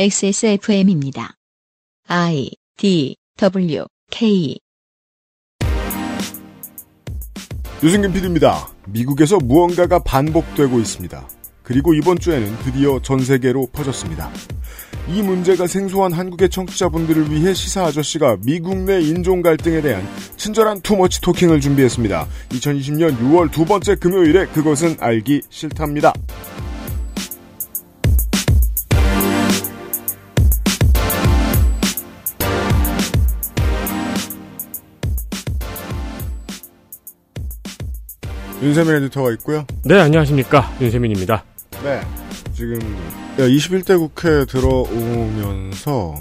XSFM입니다. I D W K 유승균 PD입니다. 미국에서 무언가가 반복되고 있습니다. 그리고 이번 주에는 드디어 전 세계로 퍼졌습니다. 이 문제가 생소한 한국의 청취자분들을 위해 시사 아저씨가 미국 내 인종 갈등에 대한 친절한 투머치 토킹을 준비했습니다. 2020년 6월 두 번째 금요일에 그것은 알기 싫답니다. 윤세민 에디터가 있고요. 네, 안녕하십니까. 윤세민입니다. 네. 지금 21대 국회 들어오면서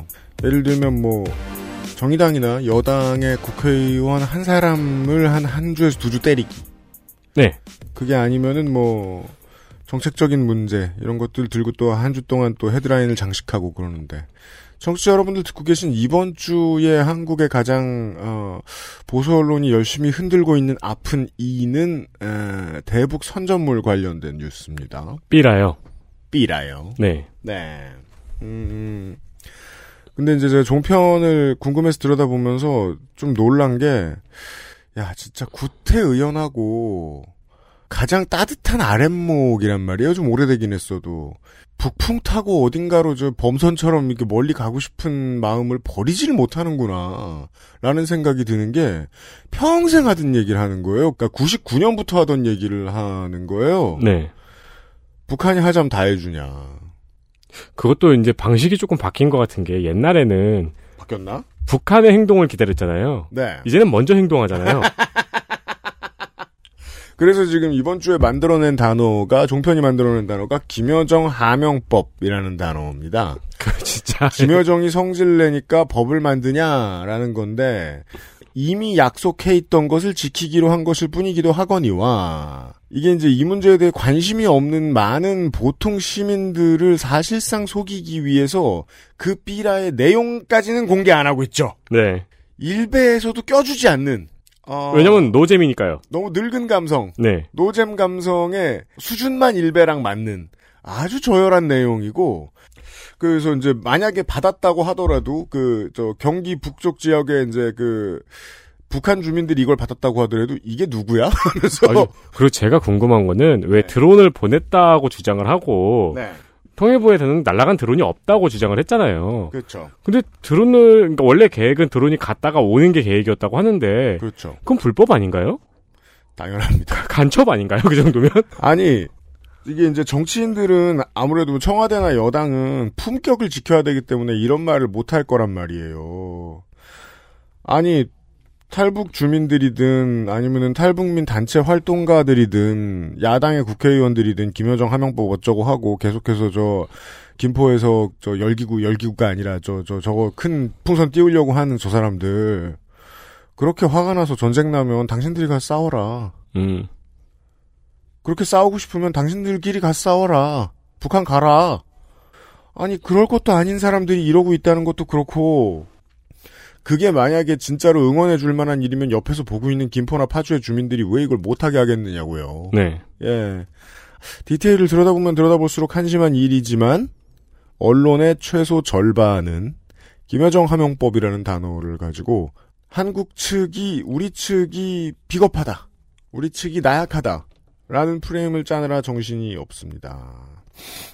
예를 들면 뭐 정의당이나 여당의 국회의원 한 사람을 한 한 주에서 두 주 때리기. 네. 그게 아니면은 뭐 정책적인 문제 이런 것들 들고 또 한 주 동안 또 헤드라인을 장식하고 그러는데 청취자 여러분들 듣고 계신 이번 주에 한국의 가장 어, 보수 언론이 열심히 흔들고 있는 아픈 이는 에, 대북 선전물 관련된 뉴스입니다. 삐라요. 삐라요. 네. 네. 음, 음. 근데 이제 제가 종편을 궁금해서 들여다보면서 좀 놀란 게, 야, 진짜 구태의연하고 가장 따뜻한 아랫목이란 말이에요. 좀 오래되긴 했어도. 북풍 타고 어딘가로 저 범선처럼 이렇게 멀리 가고 싶은 마음을 버리지를 못하는구나. 라는 생각이 드는 게 평생 하던 얘기를 하는 거예요. 그러니까 99년부터 하던 얘기를 하는 거예요. 네. 북한이 하자면 다 해주냐. 그것도 이제 방식이 조금 바뀐 것 같은 게 옛날에는 바뀌었나? 북한의 행동을 기다렸잖아요. 네. 이제는 먼저 행동하잖아요. 그래서 지금 이번 주에 만들어낸 단어가 종편이 만들어낸 단어가 김여정 하명법이라는 단어입니다. 그 진짜. 김여정이 성질 내니까 법을 만드냐라는 건데 이미 약속해 있던 것을 지키기로 한 것일 뿐이기도 하거니와 이게 이제 이 문제에 대해 관심이 없는 많은 보통 시민들을 사실상 속이기 위해서 그 삐라의 내용까지는 공개 안 하고 있죠. 네. 일베에서도 껴주지 않는 어, 왜냐면 노잼이니까요. 너무 늙은 감성 네. 노잼 감성의 수준만 일배랑 맞는 아주 저열한 내용이고 그래서 이제 만약에 받았다고 하더라도 그 저 경기 북쪽 지역에 이제 그 북한 주민들이 이걸 받았다고 하더라도 이게 누구야? 하면서 아니, 그리고 제가 궁금한 거는 왜 네. 드론을 보냈다고 주장을 하고 네 통일부에서는 날아간 드론이 없다고 주장을 했잖아요. 그렇죠 근데 드론을 그러니까 원래 계획은 드론이 갔다가 오는 게 계획이었다고 하는데 그렇죠 그건 불법 아닌가요? 당연합니다. 간첩 아닌가요? 그 정도면? 아니 이게 이제 정치인들은 아무래도 청와대나 여당은 품격을 지켜야 되기 때문에 이런 말을 못 할 거란 말이에요. 아니 탈북 주민들이든 아니면은 탈북민 단체 활동가들이든 야당의 국회의원들이든 김여정 하명법 어쩌고 하고 계속해서 저 김포에서 저 열기구 열기구가 아니라 저 저 저거 큰 풍선 띄우려고 하는 저 사람들 그렇게 화가 나서 전쟁 나면 당신들이 가서 싸워라. 음. 그렇게 싸우고 싶으면 당신들끼리 가서 싸워라. 북한 가라. 아니, 그럴 것도 아닌 사람들이 이러고 있다는 것도 그렇고, 그게 만약에 진짜로 응원해 줄 만한 일이면 옆에서 보고 있는 김포나 파주의 주민들이 왜 이걸 못하게 하겠느냐고요. 네. 예. 디테일을 들여다보면 들여다볼수록 한심한 일이지만, 언론의 최소 절반은 김여정 하명법이라는 단어를 가지고 한국 측이, 우리 측이 비겁하다. 우리 측이 나약하다. 라는 프레임을 짜느라 정신이 없습니다.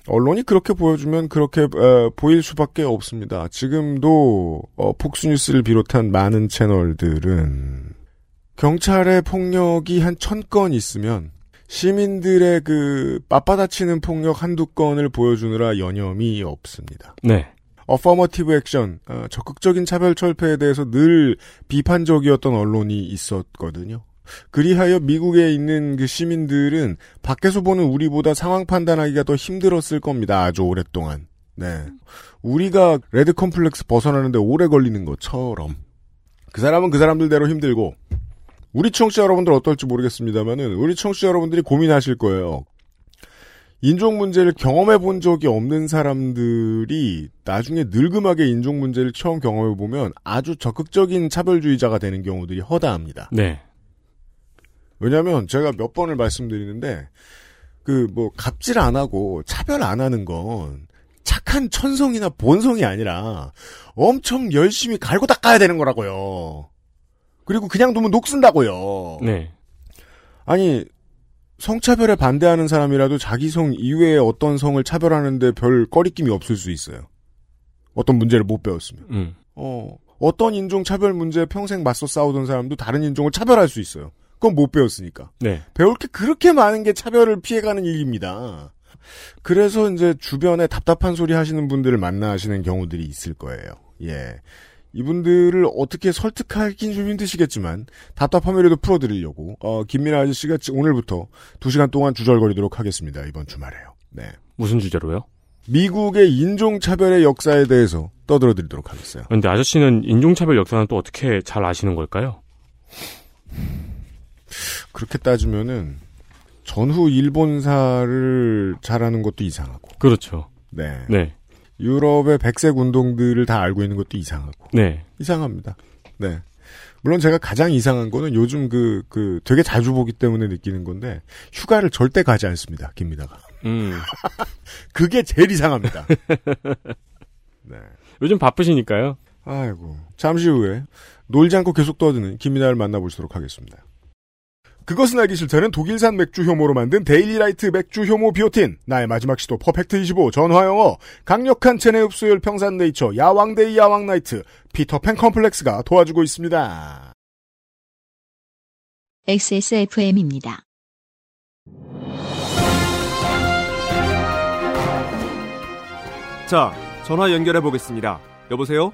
언론이 그렇게 보여주면 그렇게 어, 보일 수밖에 없습니다. 지금도 어, 폭스뉴스를 비롯한 많은 채널들은 경찰의 폭력이 한 천 건 있으면 시민들의 그 맞받아치는 폭력 한두 건을 보여주느라 여념이 없습니다. 네. 어퍼머티브 액션, 어, 적극적인 차별 철폐에 대해서 늘 비판적이었던 언론이 있었거든요. 그리하여 미국에 있는 그 시민들은 밖에서 보는 우리보다 상황 판단하기가 더 힘들었을 겁니다. 아주 오랫동안. 네. 우리가 레드 컴플렉스 벗어나는데 오래 걸리는 것처럼. 그 사람은 그 사람들대로 힘들고, 우리 청취자 여러분들 어떨지 모르겠습니다만은, 우리 청취자 여러분들이 고민하실 거예요. 인종 문제를 경험해 본 적이 없는 사람들이 나중에 느지막하게 인종 문제를 처음 경험해 보면 아주 적극적인 차별주의자가 되는 경우들이 허다합니다. 네. 왜냐하면 제가 몇 번을 말씀드리는데 그 뭐 갑질 안 하고 차별 안 하는 건 착한 천성이나 본성이 아니라 엄청 열심히 갈고 닦아야 되는 거라고요. 그리고 그냥 두면 녹슨다고요. 네. 아니 성차별에 반대하는 사람이라도 자기 성 이외의 어떤 성을 차별하는데 별 꺼리낌이 없을 수 있어요. 어떤 문제를 못 배웠으면. 음. 어, 어떤 인종 차별 문제에 평생 맞서 싸우던 사람도 다른 인종을 차별할 수 있어요. 그건 못 배웠으니까. 네. 배울 게 그렇게 많은 게 차별을 피해가는 일입니다. 그래서 이제 주변에 답답한 소리 하시는 분들을 만나시는 경우들이 있을 거예요. 예. 이분들을 어떻게 설득하긴 좀 힘드시겠지만 답답함이라도 풀어드리려고 어, 김민아 아저씨가 지- 오늘부터 2시간 동안 주절거리도록 하겠습니다. 이번 주말에요. 네. 무슨 주제로요? 미국의 인종차별의 역사에 대해서 떠들어드리도록 하겠어요. 근데 아저씨는 인종차별 역사는 또 어떻게 잘 아시는 걸까요? 그렇게 따지면은 전후 일본사를 잘하는 것도 이상하고, 그렇죠. 네. 네. 유럽의 백색 운동들을 다 알고 있는 것도 이상하고, 네. 이상합니다. 네. 물론 제가 가장 이상한 거는 요즘 그, 그, 되게 자주 보기 때문에 느끼는 건데, 휴가를 절대 가지 않습니다, 김미다가. 음. 그게 제일 이상합니다. 네. 요즘 바쁘시니까요. 아이고. 잠시 후에 놀지 않고 계속 떠드는 김민하를 만나보시도록 하겠습니다. 그것은 알기 싫다는 독일산 맥주 효모로 만든 데일리라이트 맥주 효모 비오틴, 나의 마지막 시도 퍼펙트 25 전화영어, 강력한 체내 흡수율 평산 네이처 야왕데이 야왕나이트, 피터팬 컴플렉스가 도와주고 있습니다. XSFM입니다. 자, 전화 연결해 보겠습니다. 여보세요?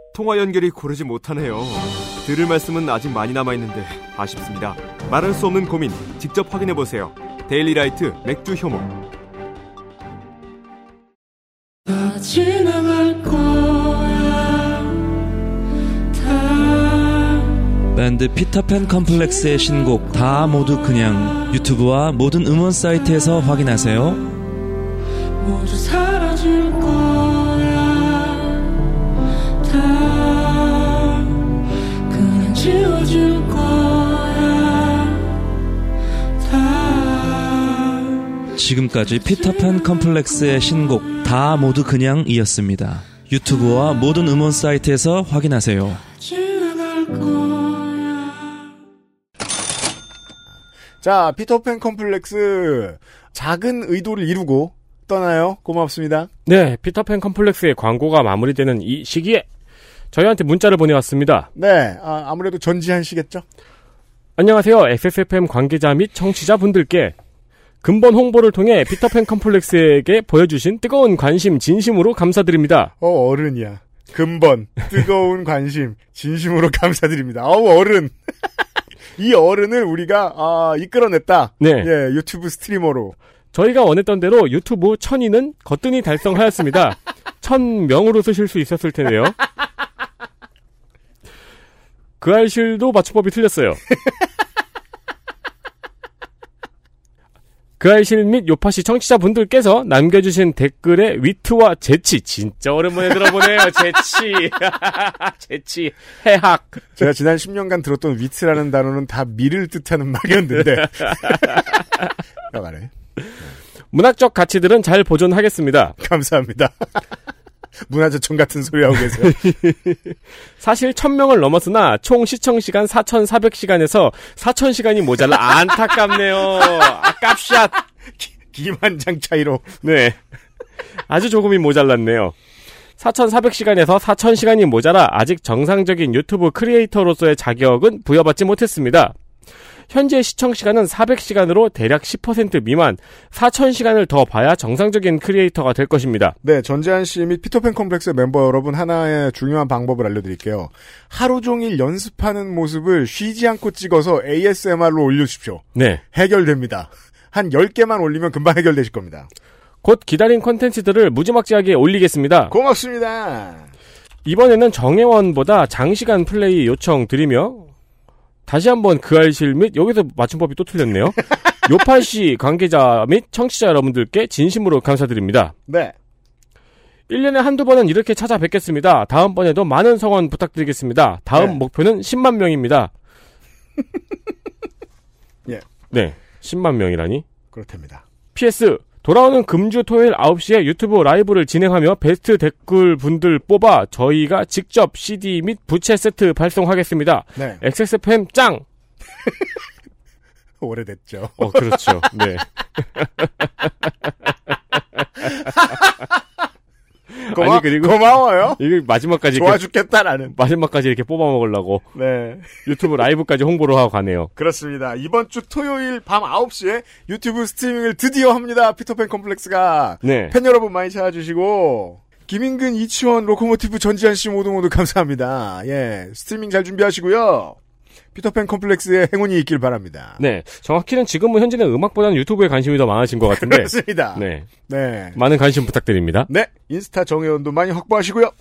통화 연결이 고르지 못하네요. 들을 말씀은 아직 많이 남아 있는데 아쉽습니다. 말할 수 없는 고민 직접 확인해 보세요. 데일리라이트 맥주 효모. 밴드 피터팬 컴플렉스의 신곡 다 모두 그냥 유튜브와 모든 음원 사이트에서 확인하세요. 지금까지 피터팬 컴플렉스의 신곡 다 모두 그냥이었습니다. 유튜브와 모든 음원 사이트에서 확인하세요. 자, 피터팬 컴플렉스, 작은 의도를 이루고 떠나요. 고맙습니다. 네. 피터팬 컴플렉스의 광고가 마무리되는 이 시기에 저희한테 문자를 보내왔습니다. 네, 아, 아무래도 전지한 씨겠죠? 안녕하세요. XSFM 관계자 및 청취자분들께 근본 홍보를 통해 피터팬 컴플렉스에게 보여주신 뜨거운 관심 진심으로 감사드립니다. 어, 어른이야. 근본, 뜨거운 관심, 진심으로 감사드립니다. 어우, 어른. 이 어른을 우리가, 아, 이끌어냈다. 네. 예, 유튜브 스트리머로. 저희가 원했던 대로 유튜브 천위는 거뜬히 달성하였습니다. 천 명으로 쓰실 수 있었을 텐데요. 그 알실도 맞춤법이 틀렸어요. 그 알실 및 요파시 청취자분들께서 남겨주신 댓글의 위트와 재치 진짜 오랜만에 들어보네요. 재치 재치 해학 제가 지난 10년간 들었던 위트라는 단어는 다 미를 뜻하는 말이었는데. 말해. 문학적 가치들은 잘 보존하겠습니다. 감사합니다. 문화재청 같은 소리 하고 계세요. 사실 1000명을 넘었으나 총 시청 시간 4400시간에서 4000시간이 모자라 안타깝네요. 아깝샷. 기만장 차이로. 네. 아주 조금이 모자랐네요. 4400시간에서 4000시간이 모자라 아직 정상적인 유튜브 크리에이터로서의 자격은 부여받지 못했습니다. 현재 시청 시간은 400시간으로 대략 10% 미만, 4000시간을 더 봐야 정상적인 크리에이터가 될 것입니다. 네, 전지한 씨 및 피터팬 컴플렉스 멤버 여러분 하나의 중요한 방법을 알려드릴게요. 하루 종일 연습하는 모습을 쉬지 않고 찍어서 ASMR로 올려주십시오. 네. 해결됩니다. 한 10개만 올리면 금방 해결되실 겁니다. 곧 기다린 콘텐츠들을 무지막지하게 올리겠습니다. 고맙습니다. 이번에는 정혜원보다 장시간 플레이 요청 드리며 다시 한번 그 알실 및 여기서 맞춤법이 또 틀렸네요. 요파시 관계자 및 청취자 여러분들께 진심으로 감사드립니다. 네. 1년에 한두 번은 이렇게 찾아뵙겠습니다. 다음번에도 많은 성원 부탁드리겠습니다. 다음 네. 목표는 10만 명입니다. 예. 네. 10만 명이라니? 그렇답니다. PS 돌아오는 금주 토요일 9시에 유튜브 라이브를 진행하며 베스트 댓글 분들 뽑아 저희가 직접 CD 및 부채 세트 발송하겠습니다. 네. XSFM 짱! 오래됐죠. 어, 그렇죠. 네. 고마, 아니, 그리고- 고마워요. 이게 마지막까지 좋아 죽겠다라는. 마지막까지 이렇게 뽑아 먹으려고 네. 유튜브 live까지 홍보를 하고 가네요. 그렇습니다. 이번 주 토요일 밤 9시에 유튜브 streaming을 드디어 합니다. 피터팬 컴플렉스가. 네. 팬 여러분 많이 찾아주시고. 김인근, 이치원, 로코모티브, 전지한 씨 모두 모두 감사합니다. 예. 스트리밍 잘 준비하시고요. 피터팬 컴플렉스의 행운이 있길 바랍니다. 네. 정확히는 지금은 현재는 음악보다는 유튜브에 관심이 더 많으신 것 같은데. 그렇습니다. 네. 네. 많은 관심 부탁드립니다. 네. 인스타 정혜원도 많이 확보하시고요.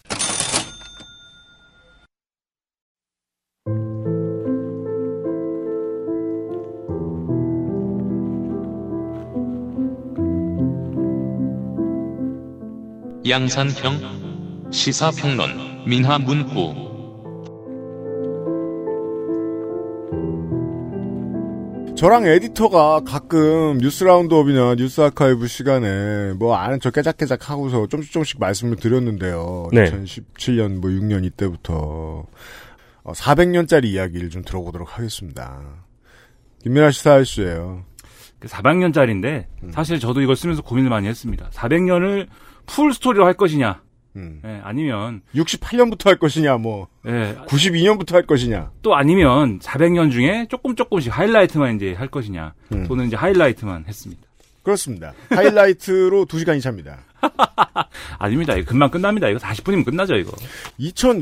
양산평 시사평론 민하문구 저랑 에디터가 가끔 뉴스 roundup이나 뉴스 아카이브 시간에 뭐 아는 척 깨작깨작 하고서 좀씩 조금씩 말씀을 드렸는데요. 네. 2017년 뭐 6년 이때부터 400년짜리 이야기를 좀 들어보도록 하겠습니다. 김민하 씨 사일수예요. 400년짜리인데 음. 사실 저도 이걸 쓰면서 고민을 많이 했습니다. 400년을 full story로 할 것이냐, 음. 예, 아니면 68년부터 할 것이냐, 뭐 예, 92년부터 할 것이냐. 또 아니면 400년 중에 조금 조금씩 하이라이트만 이제 할 것이냐. 음. 저는 이제 하이라이트만 했습니다. 그렇습니다. 하이라이트로 2시간이 찹니다. 아닙니다. 이거 금방 끝납니다. 이거 40분이면 끝나죠, 이거. 2000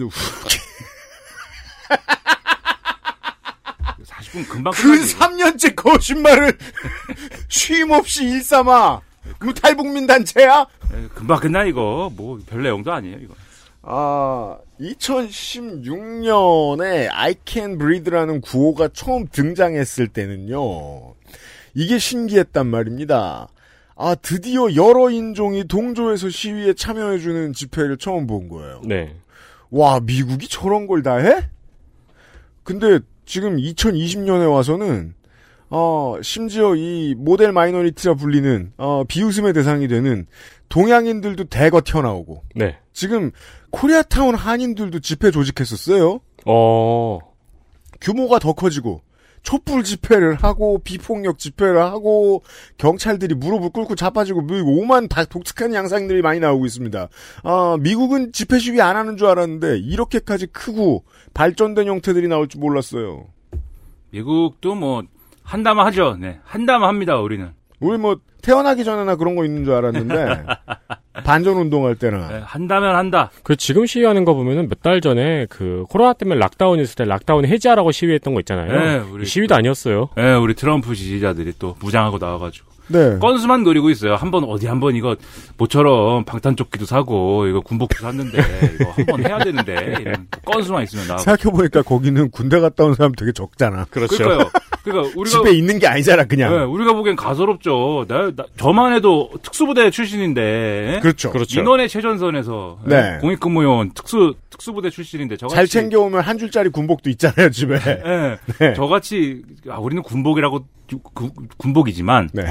40분 금방 그 끝나죠. 이거. 3년째 거짓말을 쉼 없이 일삼아. 뭐 탈북민 단체야? 예, 금방 끝나 이거. 뭐 별 내용도 아니에요, 이거. 아, 2016년에 I Can Breathe라는 구호가 처음 등장했을 때는요. 이게 신기했단 말입니다. 아, 드디어 여러 인종이 동조해서 시위에 참여해주는 집회를 처음 본 거예요. 네. 와, 미국이 저런 걸 다 해? 근데 지금 2020년에 와서는 어, 심지어 이 model minority라 불리는 어, 비웃음의 대상이 되는 동양인들도 대거 튀어나오고 네. 지금 코리아타운 한인들도 집회 조직했었어요. 어, 규모가 더 커지고 촛불 집회를 하고 비폭력 집회를 하고 경찰들이 무릎을 꿇고 자빠지고 뭐 오만 다 독특한 양상들이 많이 나오고 있습니다. 아, 미국은 집회 시위 안 하는 줄 알았는데 이렇게까지 크고 발전된 형태들이 나올 줄 몰랐어요. 미국도 뭐 한다면 하죠. 네. 한다면 합니다, 우리는. 우리 뭐 태어나기 전에나 그런 거 있는 줄 알았는데 반전 운동할 때나 네, 한다면 한다. 그 지금 시위하는 거 보면은 몇 달 전에 그 코로나 때문에 lockdown 있을 때 lockdown 해제하라고 시위했던 거 있잖아요. 네, 우리 시위도 아니었어요. 예, 우리 트럼프 지지자들이 또 무장하고 나와가지고. 네. 건수만 노리고 있어요. 한 번 어디 한 번 이거 모처럼 방탄조끼도 사고 이거 군복도 샀는데 이거 한 번 해야 되는데 이런 건수만 있으면 나. 생각해 보니까 거기는 군대 갔다 온 사람 되게 적잖아. 그러니까요. 그러니까 우리가 집에 있는 게 아니잖아 그냥. 네, 우리가 보기엔 가소롭죠. 나, 나- 저만 해도 특수부대 출신인데 그렇죠. 그렇죠. 민원의 최전선에서 네. 예, 공익근무요원 특수 특수부대 출신인데 저같이 잘 챙겨오면 한 줄짜리 군복도 있잖아요 집에. 예, 네. 저같이 아, 우리는 군복이라고 구- 군복이지만 네.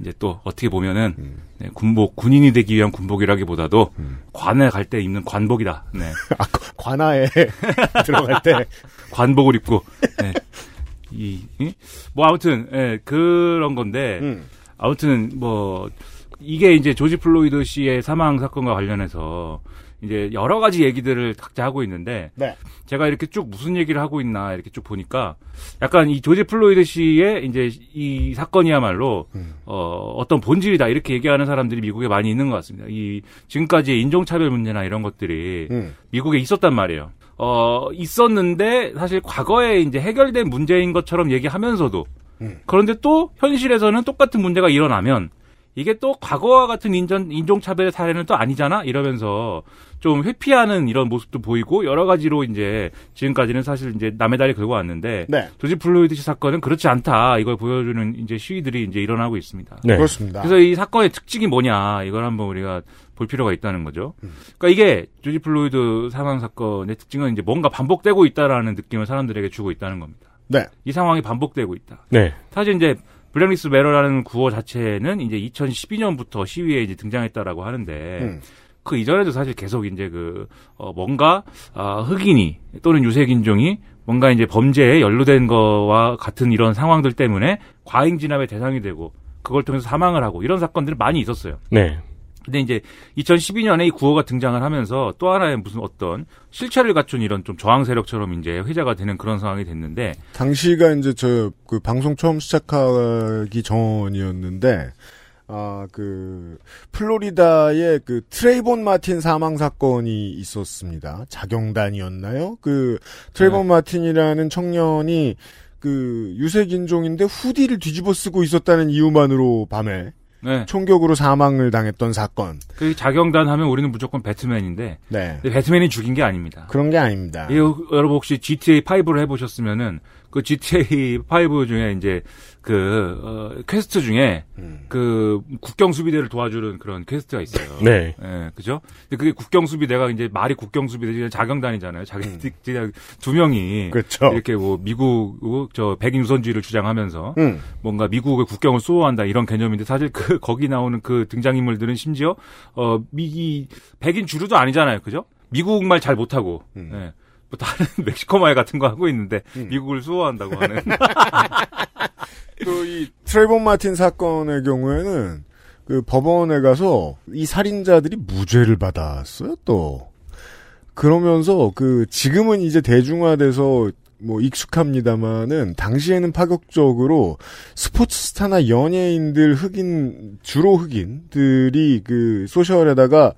이제 또 어떻게 보면은 음. 네, 군복 군인이 되기 위한 군복이라기보다도 관에 갈 때 입는 관복이다. 네. 아, 관아에 들어갈 때 관복을 입고 네. 이, 이? 뭐 아무튼 예, 그런 건데 음. 아무튼 뭐 이게 이제 조지 플로이드 씨의 사망 사건과 관련해서 이제 여러 가지 얘기들을 각자 하고 있는데 네. 제가 이렇게 쭉 무슨 얘기를 하고 있나 이렇게 쭉 보니까 약간 이 조지 플로이드 씨의 이제 이 사건이야말로 음. 어 어떤 본질이다 이렇게 얘기하는 사람들이 미국에 많이 있는 것 같습니다. 이 지금까지의 인종차별 문제나 이런 것들이 음. 미국에 있었단 말이에요. 어, 있었는데 사실 과거에 이제 해결된 문제인 것처럼 얘기하면서도 음. 그런데 또 현실에서는 똑같은 문제가 일어나면 이게 또 과거와 같은 인전, 인종차별의 사례는 또 아니잖아? 이러면서 좀 회피하는 이런 모습도 보이고 여러 가지로 이제 지금까지는 사실 이제 남의 다리 긁어 왔는데 네. 조지 플로이드 씨 사건은 그렇지 않다. 이걸 보여주는 이제 시위들이 이제 일어나고 있습니다. 네. 그렇습니다. 그래서 이 사건의 특징이 뭐냐 이걸 한번 우리가 볼 필요가 있다는 거죠. 그러니까 이게 조지 플로이드 사망 사건의 특징은 이제 뭔가 반복되고 있다라는 느낌을 사람들에게 주고 있다는 겁니다. 네. 이 상황이 반복되고 있다. 네. 사실 이제 블랙리스 메러라는 구호 자체는 이제 2012년부터 시위에 이제 등장했다라고 하는데 음. 그 이전에도 사실 계속 이제 그 어, 뭔가 아, 흑인이 또는 유색 인종이 뭔가 이제 범죄에 연루된 거와 같은 이런 상황들 때문에 과잉 진압의 대상이 되고 그걸 통해서 사망을 하고 이런 사건들이 많이 있었어요. 네. 근데 이제 2012년에 이 구호가 등장을 하면서 또 하나의 무슨 어떤 실체를 갖춘 이런 좀 저항 세력처럼 이제 회자가 되는 그런 상황이 됐는데 당시가 이제 저 그 방송 처음 시작하기 전이었는데 아 그 플로리다의 그 트레이본 마틴 사망 사건이 있었습니다. 자경단이었나요? 그 트레이본 마틴이라는 청년이 그 유색 인종인데 후디를 뒤집어 쓰고 있었다는 이유만으로 밤에 네. 총격으로 사망을 당했던 사건. 그 자경단 하면 우리는 무조건 배트맨인데 네. 배트맨이 죽인 게 아닙니다. 그런 게 아닙니다. 이 여러분 혹시 GTA 5를 해보셨으면은 그 GTA 5 중에 이제 그 어, 퀘스트 중에 음. 그 국경 수비대를 도와주는 그런 퀘스트가 있어요. 네. 예, 그죠? 근데 그게 국경 수비대가 이제 말이 국경 수비대 자경단이잖아요. 자기 그냥 두 명이 음. 그렇죠. 이렇게 뭐 미국 저 백인 우선주의를 주장하면서 음. 뭔가 미국의 국경을 수호한다 이런 개념인데 사실 그 거기 나오는 그 등장인물들은 심지어 어 미기 백인 주류도 아니잖아요, 그죠? 미국 말 잘 못하고 음. 예. 뭐 다른 멕시코 말 같은 거 하고 있는데 미국을 수호한다고 하는. 그 이 트레이본 마틴 사건의 경우에는 그 법원에 가서 이 살인자들이 무죄를 받았어요 또. 그러면서 그 지금은 이제 대중화돼서 뭐 익숙합니다만은 당시에는 파격적으로 스포츠 스타나 연예인들 흑인 주로 흑인들이 그 소셜에다가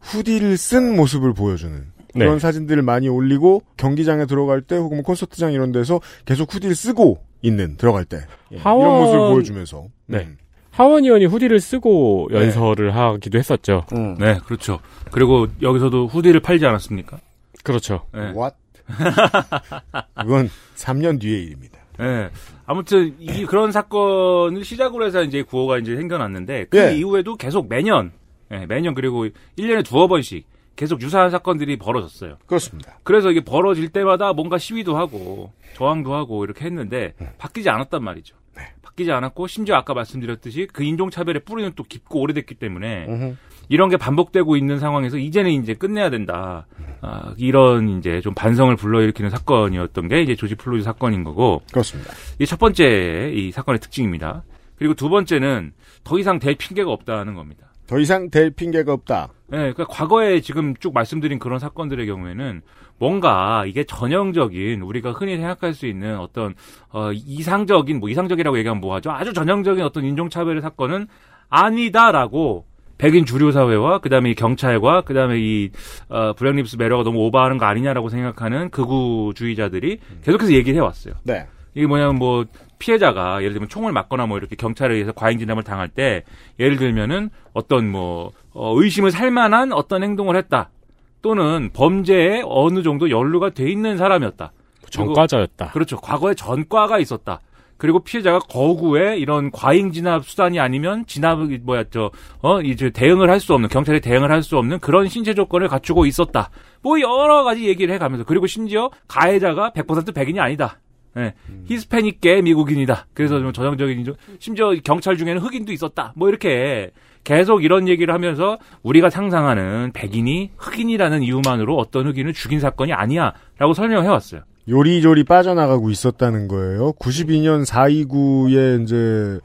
후디를 쓴 모습을 보여주는 그런 네. 사진들을 많이 올리고 경기장에 들어갈 때 혹은 뭐 콘서트장 이런 데서 계속 후디를 쓰고 있는 들어갈 때 예, 하원- 이런 모습을 보여주면서 네. 음. 하원 의원이 후디를 쓰고 연설을 하기도 했었죠. 음. 네, 그렇죠. 그리고 여기서도 후디를 팔지 않았습니까? 그렇죠. 네. What? 그건 3년 뒤의 일입니다. 예. 아무튼 이 그런 사건을 시작으로 해서 이제 구호가 이제 생겨났는데 그 예. 이후에도 계속 매년 예, 매년 그리고 1년에 두어 번씩 계속 유사한 사건들이 벌어졌어요. 그렇습니다. 그래서 이게 벌어질 때마다 뭔가 시위도 하고 저항도 하고 이렇게 했는데 음. 바뀌지 않았단 말이죠. 네. 바뀌지 않았고 심지어 아까 말씀드렸듯이 그 인종차별의 뿌리는 또 깊고 오래됐기 때문에 음흠. 이런 게 반복되고 있는 상황에서 이제는 이제 끝내야 된다. 아, 이런 이제 좀 반성을 불러일으키는 사건이었던 게 이제 조지 플로이드 사건인 거고 그렇습니다. 이게 첫 번째 이 사건의 특징입니다. 그리고 두 번째는 더 이상 될 핑계가 없다는 겁니다. 더 이상 될 핑계가 없다. 네, 그러니까 과거에 지금 쭉 말씀드린 그런 사건들의 경우에는 뭔가 이게 전형적인 우리가 흔히 생각할 수 있는 어떤 어 이상적인 뭐 이상적이라고 얘기하면 뭐하죠? 아주 전형적인 어떤 인종차별의 사건은 아니다라고 백인 주류 사회와 그다음에 이 경찰과 그다음에 이 어, 블랙 립스 메러가 너무 오버하는 거 아니냐라고 생각하는 극우주의자들이 계속해서 얘기를 해왔어요. 네. 이게 뭐냐면 뭐 피해자가 예를 들면 총을 맞거나 뭐 이렇게 경찰에 의해서 과잉 진압을 당할 때 예를 들면은 어떤 뭐 어, 의심을 살 만한 어떤 행동을 했다 또는 범죄에 어느 정도 연루가 돼 있는 사람이었다. 전과자였다. 그렇죠. 과거에 전과가 있었다. 그리고 피해자가 거구에 이런 과잉 진압 수단이 아니면 진압이 뭐야 저어 이제 대응을 할 수 없는 경찰이 대응을 할 수 없는 그런 신체 조건을 갖추고 있었다. 뭐 여러 가지 얘기를 해가면서 그리고 심지어 가해자가 100% 백인이 아니다. 예, 히스패닉계 미국인이다. 그래서 좀 전형적인 인종, 심지어 경찰 중에는 흑인도 있었다. 뭐 이렇게 계속 이런 얘기를 하면서 우리가 상상하는 백인이 흑인이라는 이유만으로 어떤 흑인을 죽인 사건이 아니야라고 설명을 해왔어요. 요리조리 빠져나가고 있었다는 거예요. 92년 429에 이제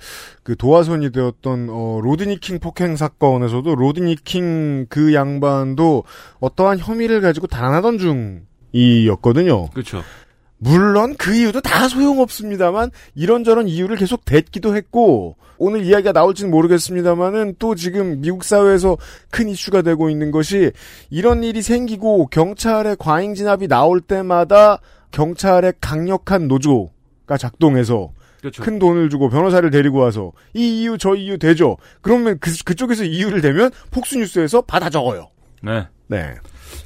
그 도화선이 되었던 어, 로드니 킹 폭행 사건에서도 로드니 킹 그 양반도 어떠한 혐의를 가지고 달아나던 중이었거든요. 그렇죠. 물론 그 이유도 다 소용없습니다만 이런저런 이유를 계속 댔기도 했고 오늘 이야기가 나올지는 모르겠습니다만은 또 지금 미국 사회에서 큰 이슈가 되고 있는 것이 이런 일이 생기고 경찰의 과잉 진압이 나올 때마다 경찰의 강력한 노조가 작동해서 그렇죠. 큰 돈을 주고 변호사를 데리고 와서 이 이유 저 이유 되죠. 그러면 그, 그쪽에서 이유를 대면 폭스 뉴스에서 받아 적어요. 네. 네.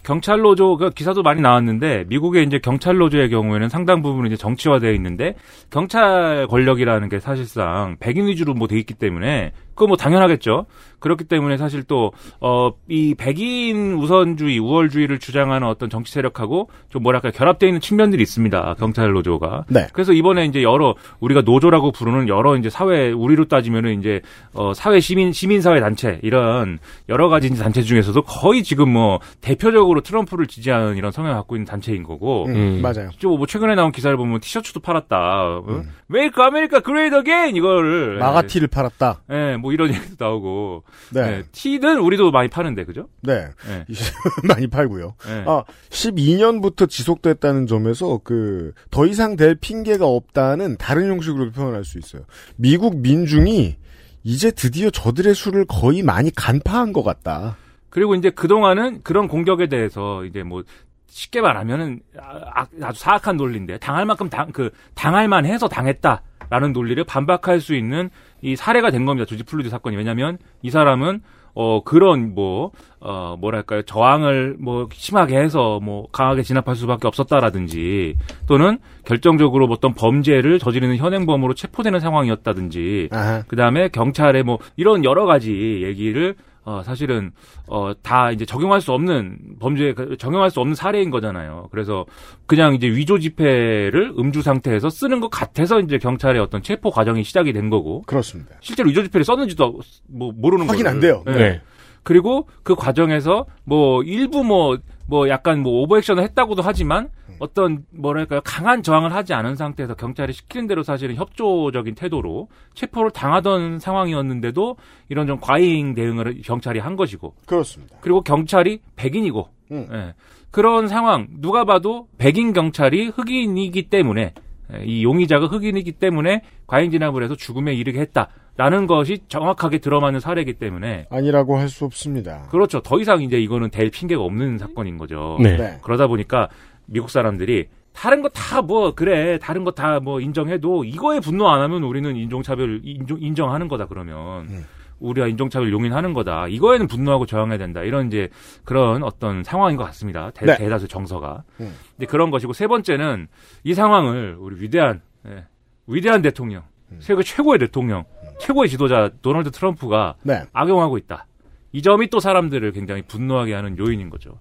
경찰 노조 그 기사도 많이 나왔는데 미국의 이제 경찰 노조의 경우에는 상당 부분 이제 정치화되어 있는데 경찰 권력이라는 게 사실상 백인 위주로 뭐 돼 있기 때문에 그거 뭐 당연하겠죠. 그렇기 때문에 사실 또 어 이 백인 우선주의, 우월주의를 주장하는 어떤 정치 세력하고 좀 뭐랄까 결합되어 있는 측면들이 있습니다. 경찰 노조가. 네. 그래서 이번에 이제 여러 우리가 노조라고 부르는 여러 이제 사회 우리로 따지면은 이제 어 사회 시민 시민 사회 단체 이런 여러 가지 이제 단체 중에서도 거의 지금 뭐 대표적으로 트럼프를 지지하는 이런 성향을 갖고 있는 단체인 거고. 음, 음. 맞아요. 좀뭐 최근에 나온 기사를 보면 티셔츠도 팔았다. Make America Great Again 이거를 MAGA티를 팔았다. 예, 뭐 이런 얘기도 나오고. 네. 예, 티는 우리도 많이 파는데 그죠? 네. 예. 많이 팔고요. 예. 아, 12년부터 지속됐다는 점에서 그 더 이상 댈 핑계가 없다는 다른 형식으로 표현할 수 있어요. 미국 민중이 이제 드디어 저들의 수를 거의 많이 간파한 것 같다. 그리고 이제 그동안은 그런 공격에 대해서 이제 뭐 쉽게 말하면은 아, 주 사악한 논리인데 당할 만큼 당, 그 당할 만해서 당했다라는 논리를 반박할 수 있는 이 사례가 된 겁니다. 조지 플루디 사건이 왜냐하면 이 사람은 어 그런 뭐 어 뭐랄까요 저항을 뭐 심하게 해서 뭐 강하게 진압할 수밖에 없었다라든지 또는 결정적으로 뭐 어떤 범죄를 저지르는 현행범으로 체포되는 상황이었다든지 아하. 그 다음에 경찰에 뭐 이런 여러 가지 얘기를 어 사실은 어 다 이제 적용할 수 없는 범죄 적용할 수 없는 사례인 거잖아요. 그래서 그냥 이제 위조 지폐를 음주 상태에서 쓰는 것 같아서 이제 경찰의 어떤 체포 과정이 시작이 된 거고 그렇습니다. 실제로 위조 지폐를 썼는지도 뭐 모르는 확인 거를. 안 돼요. 네. 네. 그리고 그 과정에서 뭐 일부 뭐뭐 약간 뭐 오버액션을 했다고도 하지만 어떤 뭐랄까요 강한 저항을 하지 않은 상태에서 경찰이 시키는 대로 사실은 협조적인 태도로 체포를 당하던 상황이었는데도 이런 좀 과잉 대응을 경찰이 한 것이고 그렇습니다. 그리고 경찰이 백인이고 음. 예. 그런 상황 누가 봐도 백인 경찰이 흑인이기 때문에 예, 이 용의자가 흑인이기 때문에 과잉 진압을 해서 죽음에 이르게 했다라는 것이 정확하게 들어맞는 사례이기 때문에 아니라고 할 수 없습니다. 그렇죠. 더 이상 이제 이거는 될 핑계가 없는 사건인 거죠. 네. 네. 그러다 보니까 미국 사람들이 다른 거 다 뭐 그래 다른 거 다 뭐 인정해도 이거에 분노 안 하면 우리는 인종차별 인정 인정하는 거다 그러면 음. 우리가 인종차별 용인하는 거다 이거에는 분노하고 저항해야 된다 이런 이제 그런 어떤 상황인 것 같습니다 대, 네. 대다수 정서가 음. 근데 그런 것이고 세 번째는 이 상황을 우리 위대한 예, 위대한 대통령 음. 세계 최고의 대통령 최고의 지도자 도널드 트럼프가 네. 악용하고 있다. 이 점이 또 사람들을 굉장히 분노하게 하는 요인인 거죠.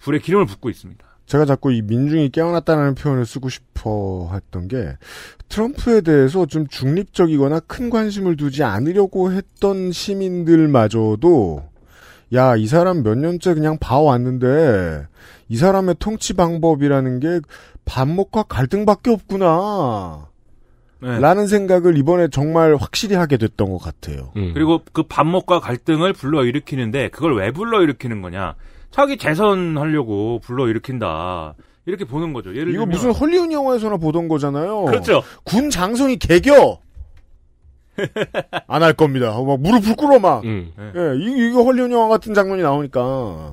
불에 기름을 붓고 있습니다. 제가 자꾸 이 민중이 깨어났다는 표현을 쓰고 싶어 했던 게 트럼프에 대해서 좀 중립적이거나 큰 관심을 두지 않으려고 했던 시민들마저도 야, 이 사람 몇 년째 그냥 봐왔는데 이 사람의 통치 방법이라는 게 반목과 갈등밖에 없구나. 네. 라는 생각을 이번에 정말 확실히 하게 됐던 것 같아요. 음. 그리고 그 반목과 갈등을 불러 일으키는데 그걸 왜 불러 일으키는 거냐? 자기 재선하려고 불러 일으킨다. 이렇게 보는 거죠. 예를 이거 들면 무슨 헐리우드 영화에서나 보던 거잖아요. 그렇죠. 군 장성이 개겨. 안 할 겁니다. 막 무릎을 꿇어 막. 음. 예, 이, 이거 헐리우드 영화 같은 장면이 나오니까.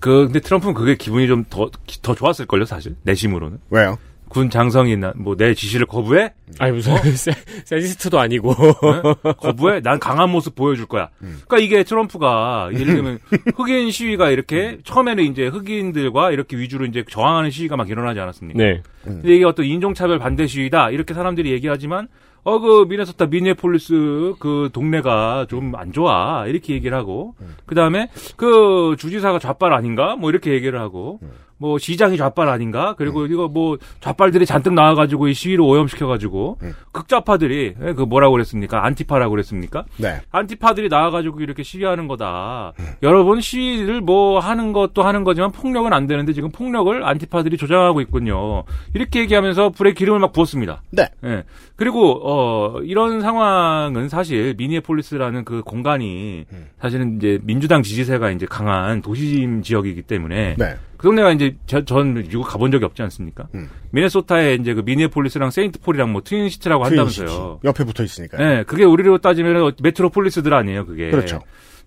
그 근데 트럼프는 그게 기분이 좀 더 더 좋았을 걸요, 사실. 내심으로는. 왜요? 군 장성이 뭐 내 지시를 거부해? 아니 무슨 세, 세디스트도 아니고 네? 거부해? 난 강한 모습 보여줄 거야. 그러니까 이게 트럼프가 예를 들면 흑인 시위가 이렇게 처음에는 이제 흑인들과 이렇게 위주로 이제 저항하는 시위가 막 일어나지 않았습니까? 네. 근데 이게 어떤 인종차별 반대 시위다 이렇게 사람들이 얘기하지만 어 그 미네소타 미네폴리스 그 동네가 좀 안 좋아 이렇게 얘기를 하고 그 다음에 그 주지사가 좌빨 아닌가 뭐 이렇게 얘기를 하고 뭐 시장이 좌빨 아닌가 그리고 이거 뭐 좌빨들이 잔뜩 나와가지고 이 시위를 오염시켜가지고 극좌파들이 예, 그 뭐라고 그랬습니까 안티파라고 그랬습니까 네. 안티파들이 나와가지고 이렇게 시위하는 거다. 여러분 시위를 뭐 하는 것도 하는 거지만 폭력은 안 되는데 지금 폭력을 안티파들이 조장하고 있군요. 이렇게 얘기하면서 불에 기름을 막 부었습니다. 네. 예. 그리고 어 이런 상황은 사실 미니애폴리스라는 그 공간이 사실은 이제 민주당 지지세가 이제 강한 도심 지역이기 때문에 네. 그 동네가 이제 저, 전 미국 가본 적이 없지 않습니까? 음. 미네소타에 이제 그 미니애폴리스랑 세인트폴이랑 뭐 트윈시티라고 한다면서요. 트윈시티. 옆에 붙어 있으니까. 네, 그게 우리로 따지면 메트로폴리스들 아니에요, 그게. 그렇죠.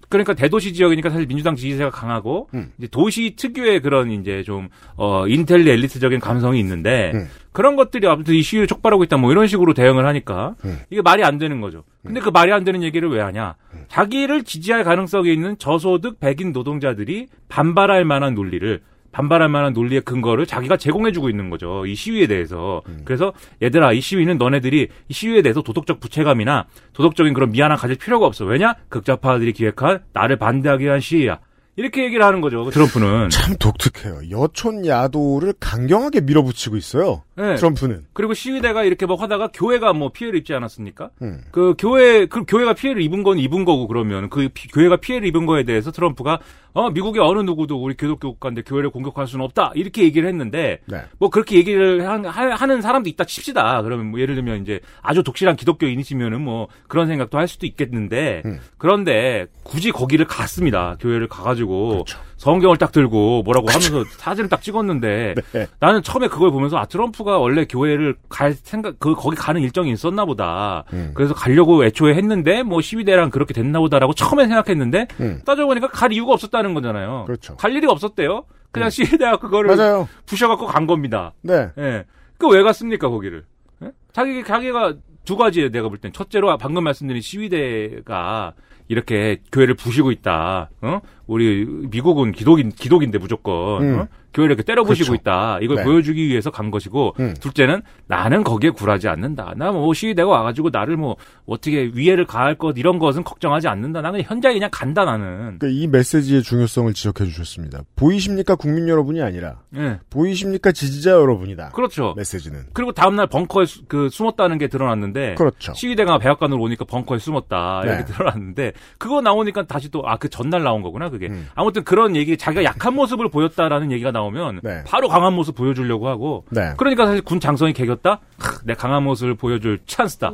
그러니까 대도시 지역이니까 사실 민주당 지지세가 강하고 음. 이제 도시 특유의 그런 이제 좀어 인텔리 엘리트적인 감성이 있는데 음. 그런 것들이 아무튼 이 시위를 촉발하고 있다 뭐 이런 식으로 대응을 하니까 음. 이게 말이 안 되는 거죠. 근데 그 말이 안 되는 얘기를 왜 하냐? 자기를 지지할 가능성이 있는 저소득 백인 노동자들이 반발할 만한 논리를 반발할 만한 논리의 근거를 자기가 제공해주고 있는 거죠. 이 시위에 대해서. 그래서 얘들아, 이 시위는 너네들이 이 시위에 대해서 도덕적 부채감이나 도덕적인 그런 미안함 가질 필요가 없어. 왜냐? 극좌파들이 기획한 나를 반대하기 위한 시위야. 이렇게 얘기를 하는 거죠. 트럼프는. 참 독특해요. 여촌 야도를 강경하게 밀어붙이고 있어요. 네. 트럼프는. 그리고 시위대가 이렇게 막 하다가 교회가 뭐 피해를 입지 않았습니까? 음. 그 교회 그 교회가 피해를 입은 건 입은 거고 그러면 그 피- 교회가 피해를 입은 거에 대해서 트럼프가 어 미국의 어느 누구도 우리 기독교 국가인데 교회를 공격할 수는 없다 이렇게 얘기를 했는데 네. 뭐 그렇게 얘기를 한- 하, 하는 사람도 있다 칩시다. 그러면 뭐 예를 들면 이제 아주 독실한 기독교인이시면은 뭐 그런 생각도 할 수도 있겠는데 음. 그런데 굳이 거기를 갔습니다. 교회를 가가지고 그렇죠. 성경을 딱 들고 뭐라고 하면서 사진을 딱 찍었는데 네. 나는 처음에 그걸 보면서 아 트럼프가 원래 교회를 갈 생각 그 거기 가는 일정이 있었나 보다. 음. 그래서 가려고 애초에 했는데 뭐 시위대랑 그렇게 됐나 보다라고 처음에 생각했는데 음. 따져보니까 갈 이유가 없었다는 거잖아요. 그렇죠. 갈 일이 없었대요. 그냥 음. 시위대가 그거를 맞아요. 부셔갖고 간 겁니다. 네. 예. 그왜 갔습니까 거기를? 예? 자기 자기가 두 가지에 내가 볼 땐 첫째로 방금 말씀드린 시위대가 이렇게 교회를 부시고 있다. 어? 우리 미국은 기독인 기독인데 무조건 음. 어? 교회를 이렇게 때려 부시고 그렇죠. 있다. 이걸 네. 보여주기 위해서 간 것이고 음. 둘째는 나는 거기에 굴하지 않는다. 나뭐 시위대가 와가지고 나를 뭐 어떻게 위해를 가할 것 이런 것은 걱정하지 않는다. 나는 현장에 그냥 간다 나는. 그러니까 이 메시지의 중요성을 지적해 주셨습니다. 보이십니까 국민 여러분이 아니라 예. 보이십니까 지지자 여러분이다. 그렇죠. 메시지는. 그리고 다음날 벙커에 수- 그 숨었다는 게 드러났는데 그렇죠. 시위대가 백악관으로 오니까 벙커에 숨었다 이렇게 네. 드러났는데 그거 나오니까 다시 또 아 그 전날 나온 거구나 그게 음. 아무튼 그런 얘기 자기가 약한 모습을 보였다라는 얘기가 나오면 네. 바로 강한 모습 보여주려고 하고 네. 그러니까 사실 군 장성이 개겼다 하, 내 강한 모습을 보여줄 찬스다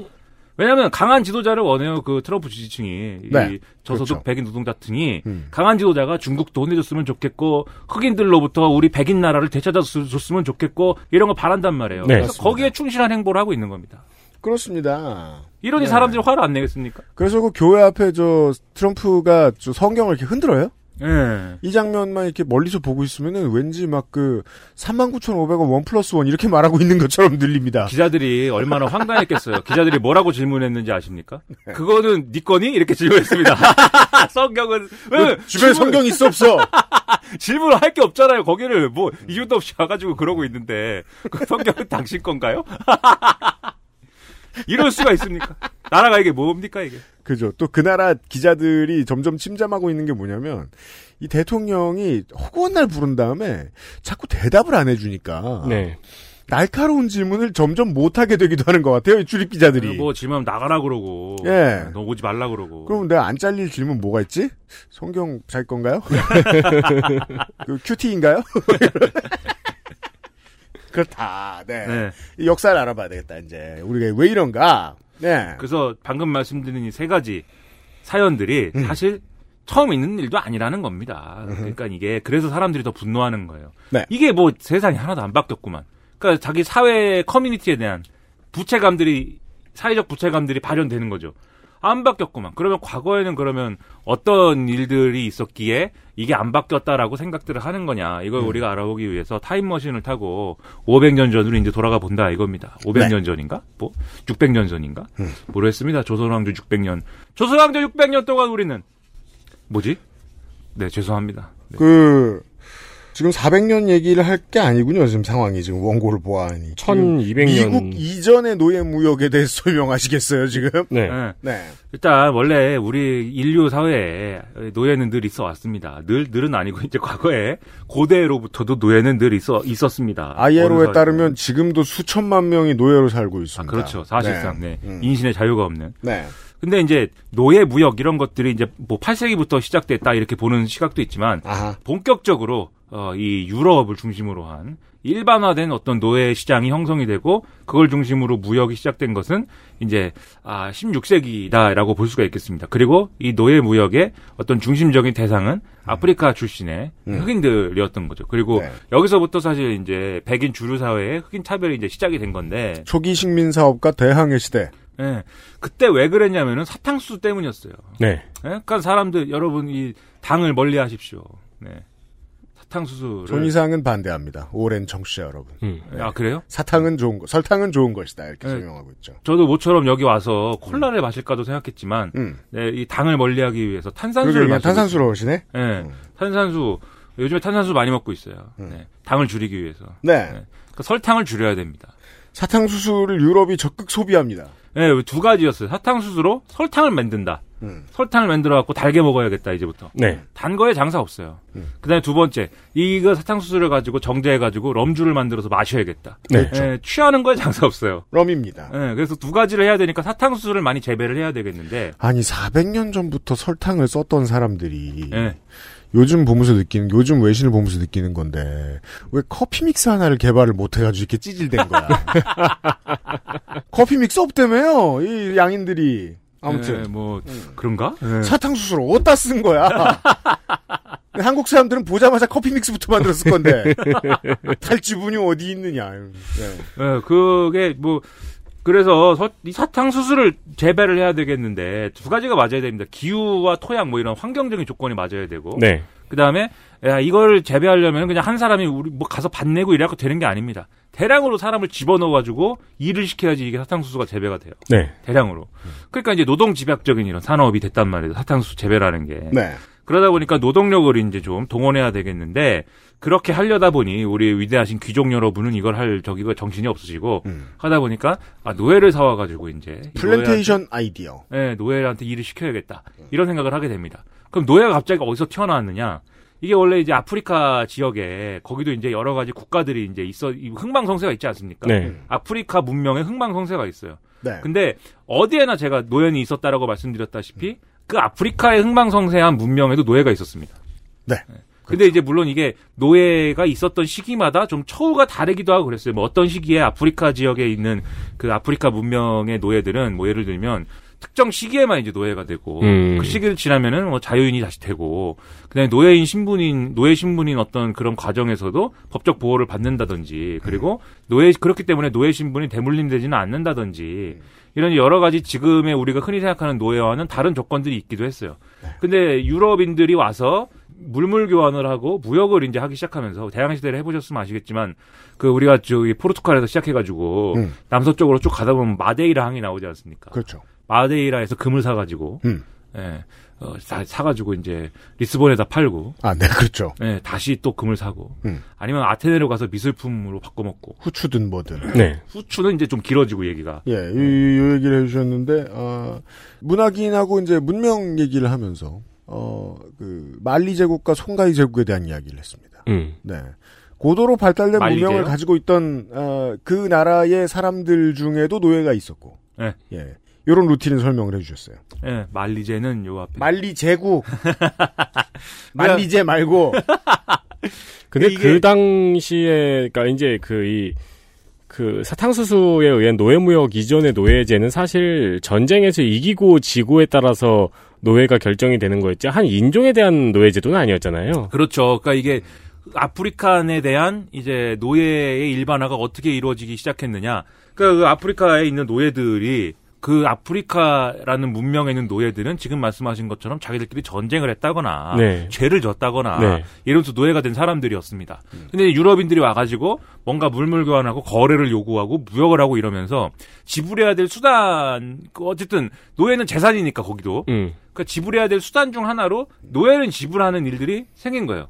왜냐하면 강한 지도자를 원해요 그 트럼프 지지층이 네. 이 저소득 그렇죠. 백인 노동자층이 음. 강한 지도자가 중국도 혼내줬으면 좋겠고 흑인들로부터 우리 백인 나라를 되찾아줬으면 좋겠고 이런 거 바란단 말이에요. 네. 그래서 맞습니다. 거기에 충실한 행보를 하고 있는 겁니다. 그렇습니다. 이러니 네. 사람들이 화를 안 내겠습니까? 그래서 그 교회 앞에 저 트럼프가 저 성경을 이렇게 흔들어요? 예. 이 장면만 이렇게 멀리서 보고 있으면은 왠지 막 그 39,500원 원 플러스 원 이렇게 말하고 있는 것처럼 들립니다. 기자들이 얼마나 황당했겠어요. 기자들이 뭐라고 질문했는지 아십니까? 그거는 네 거니? 이렇게 질문했습니다. 성경은 왜그 주변에 성경 있어 없어? 질문을 할게 없잖아요. 거기를 뭐 이유도 없이 가가지고 그러고 있는데 그 성경은 당신 건가요? 이럴 수가 있습니까? 나라가 이게 뭡니까 이게? 그죠. 또 그 나라 기자들이 점점 침잠하고 있는 게 뭐냐면 이 대통령이 허구한 날 부른 다음에 자꾸 대답을 안 해주니까 네. 날카로운 질문을 점점 못하게 되기도 하는 것 같아요. 이 출입 기자들이. 뭐 질문 나가라 그러고, 예. 너 오지 말라 그러고. 그럼 내가 안 잘릴 질문 뭐가 있지? 성경 잘 건가요? 그 큐티인가요? 그렇다. 네. 네. 이 역사를 알아봐야 되겠다. 이제 우리가 왜 이런가? 네. 그래서 방금 말씀드린 이 세 가지 사연들이 음. 사실 처음 있는 일도 아니라는 겁니다. 그러니까 이게 그래서 사람들이 더 분노하는 거예요. 네. 이게 뭐 세상이 하나도 안 바뀌었구만. 그러니까 자기 사회 커뮤니티에 대한 부채감들이 사회적 부채감들이 발현되는 거죠. 안 바뀌었구만. 그러면 과거에는 그러면 어떤 일들이 있었기에 이게 안 바뀌었다라고 생각들을 하는 거냐. 이걸 음. 우리가 알아보기 위해서 타임머신을 타고 500년 전으로 이제 돌아가 본다 이겁니다. 500년 전인가? 뭐 600년 전인가? 네. 음. 모르겠습니다. 조선왕조 600년. 조선왕조 600년 동안 우리는 뭐지? 네, 죄송합니다. 네. 그 지금 400년 얘기를 할 게 아니군요. 지금 상황이 지금 원고를 보아하니. 지금 1200년. 미국 이전의 노예 무역에 대해서 설명하시겠어요, 지금? 네. 네. 네. 일단 원래 우리 인류 사회에 노예는 늘 있어 왔습니다. 늘 늘은 아니고 이제 과거에 고대로부터도 노예는 늘 있어 있었습니다. 사회- 따르면 지금도 수천만 명이 노예로 살고 아, 있습니다. 그렇죠. 사실상 네. 음. 인신의 자유가 없는. 네. 근데 이제 노예 무역 이런 것들이 이제 뭐 8세기부터 시작됐다 이렇게 보는 시각도 있지만 아하. 본격적으로 어, 이 유럽을 중심으로 한 일반화된 어떤 노예 시장이 형성이 되고 그걸 중심으로 무역이 시작된 것은 이제 아 16세기다라고 볼 수가 있겠습니다. 그리고 이 노예 무역의 어떤 중심적인 대상은 아프리카 출신의 음. 흑인들이었던 거죠. 그리고 네. 여기서부터 사실 이제 백인 주류 사회의 흑인 차별이 이제 시작이 된 건데 초기 식민 사업과 대항해 시대. 예. 그때 왜 그랬냐면은 사탕수수 때문이었어요. 네. 예? 그러니까 사람들 여러분 이 당을 멀리 하십시오. 네. 사탕수수를 손 이상은 반대합니다. 오랜 청취자 여러분. 음. 아 그래요? 사탕은 좋은 거, 설탕은 좋은 것이다. 이렇게 네. 설명하고 있죠. 저도 모처럼 여기 와서 콜라를 마실까도 생각했지만 음. 네, 이 당을 멀리 하기 위해서 그게 탄산수를 마시고 탄산수로우시네? 있어요. 네. 음. 탄산수 요즘에 탄산수 많이 먹고 있어요. 음. 네. 당을 줄이기 위해서. 네. 그러니까 설탕을 줄여야 됩니다. 사탕수수를 유럽이 적극 소비합니다. 네, 두 가지였어요. 사탕수수로 설탕을 만든다. 음. 설탕을 만들어 갖고 달게 먹어야겠다 이제부터. 네. 단 거에 장사 없어요. 음. 그다음에 두 번째, 이거 사탕수수를 가지고 정제해 가지고 럼주를 만들어서 마셔야겠다. 네. 예, 취하는 거에 장사 없어요. 럼입니다. 예, 그래서 두 가지를 해야 되니까 사탕수수를 많이 재배를 해야 되겠는데, 아니 400년 전부터 설탕을 썼던 사람들이 예, 요즘 보면서 느끼는 요즘 외신을 보면서 느끼는 건데 왜 커피 믹스 하나를 개발을 못 해가지고 이렇게 찌질된 거야. 커피 믹스 없다며요 이 양인들이 아무튼 예, 뭐 그런가? 예. 사탕수수를 어디다 쓴 거야. 한국 사람들은 보자마자 커피 믹스부터 만들었을 건데 탈지분이 어디 있느냐. 네. 예, 그게 뭐 그래서 서- 이 사탕수수를 재배를 해야 되겠는데 두 가지가 맞아야 됩니다. 기후와 토양 뭐 이런 환경적인 조건이 맞아야 되고, 네. 그 다음에 야 이걸 재배하려면 그냥 한 사람이 우리 뭐 가서 밭 내고 이래갖고 되는 게 아닙니다. 대량으로 사람을 집어넣어가지고 일을 시켜야지 이게 사탕수수가 재배가 돼요. 네. 대량으로. 그러니까 이제 노동 집약적인 이런 산업이 됐단 말이에요. 사탕수수 재배라는 게. 네. 그러다 보니까 노동력을 이제 좀 동원해야 되겠는데 그렇게 하려다 보니 우리 위대하신 귀족 여러분은 이걸 할 저기가 정신이 없으시고 음. 하다 보니까 아 노예를 사와 가지고 이제 이 플랜테이션 아이디어. 네, 노예한테 일을 시켜야겠다. 이런 생각을 하게 됩니다. 그럼 노예가 갑자기 어디서 튀어나왔느냐? 이게 원래 이제 아프리카 지역에 거기도 이제 여러 가지 국가들이 이제 있어 이 흥망성쇠가 있지 않습니까? 네. 아프리카 문명에 흥망성쇠가 있어요. 네. 근데 어디에나 제가 노예는 있었다라고 말씀드렸다시피 그 아프리카의 흥망성쇠한 문명에도 노예가 있었습니다. 네. 근데 이제 물론 이게 노예가 있었던 시기마다 좀 처우가 다르기도 하고 그랬어요. 뭐 어떤 시기에 아프리카 지역에 있는 그 아프리카 문명의 노예들은 뭐 예를 들면 특정 시기에만 이제 노예가 되고 음. 그 시기를 지나면은 뭐 자유인이 다시 되고 그다음에 노예인 신분인 노예 신분인 어떤 그런 과정에서도 법적 보호를 받는다든지 그리고 노예 그렇기 때문에 노예 신분이 대물림되지는 않는다든지 이런 여러 가지 지금의 우리가 흔히 생각하는 노예와는 다른 조건들이 있기도 했어요. 근데 유럽인들이 와서 물물 교환을 하고 무역을 이제 하기 시작하면서 대항해 시대를 해보셨으면 아시겠지만 그 우리가 저기 포르투갈에서 시작해가지고 음. 남서쪽으로 쭉 가다 보면 마데이라 항이 나오지 않습니까? 그렇죠. 마데이라에서 금을 사가지고 음. 예, 어, 사, 사가지고 이제 리스본에다 팔고 아, 네, 그렇죠. 예, 다시 또 금을 사고 음. 아니면 아테네로 가서 미술품으로 바꿔 먹고 후추든 뭐든. 네. 후추는 이제 좀 길어지고 얘기가 예, 이, 이 얘기를 해주셨는데, 어, 문학인하고 이제 문명 얘기를 하면서, 어, 그, 말리 제국과 송가이 제국에 대한 이야기를 했습니다. 음. 네. 고도로 발달된 말리제요? 문명을 가지고 있던, 어, 그 나라의 사람들 중에도 노예가 있었고, 네. 예. 요런 루틴을 설명을 해주셨어요. 예, 말리제는 요 앞에 말리 제국. 말리제 말고. 근데 이게- 그 당시에, 그니까 이제 그, 이, 그 사탕수수에 의한 노예무역 이전의 노예제는 사실 전쟁에서 이기고 지고에 따라서 노예가 결정이 되는 거였지 한 인종에 대한 노예제도는 아니었잖아요. 그렇죠. 그러니까 이게 아프리칸에 대한 이제 노예의 일반화가 어떻게 이루어지기 시작했느냐. 그러니까 그 아프리카에 있는 노예들이 그 아프리카라는 문명에 있는 노예들은 지금 말씀하신 것처럼 자기들끼리 전쟁을 했다거나 네. 죄를 졌다거나 네. 이러면서 노예가 된 사람들이었습니다. 근데 유럽인들이 와가지고 뭔가 물물 교환하고 거래를 요구하고 무역을 하고 이러면서 지불해야 될 수단 그 어쨌든 노예는 재산이니까 거기도 음. 그러니까 지불해야 될 수단 중 하나로 노예는 지불하는 일들이 생긴 거예요.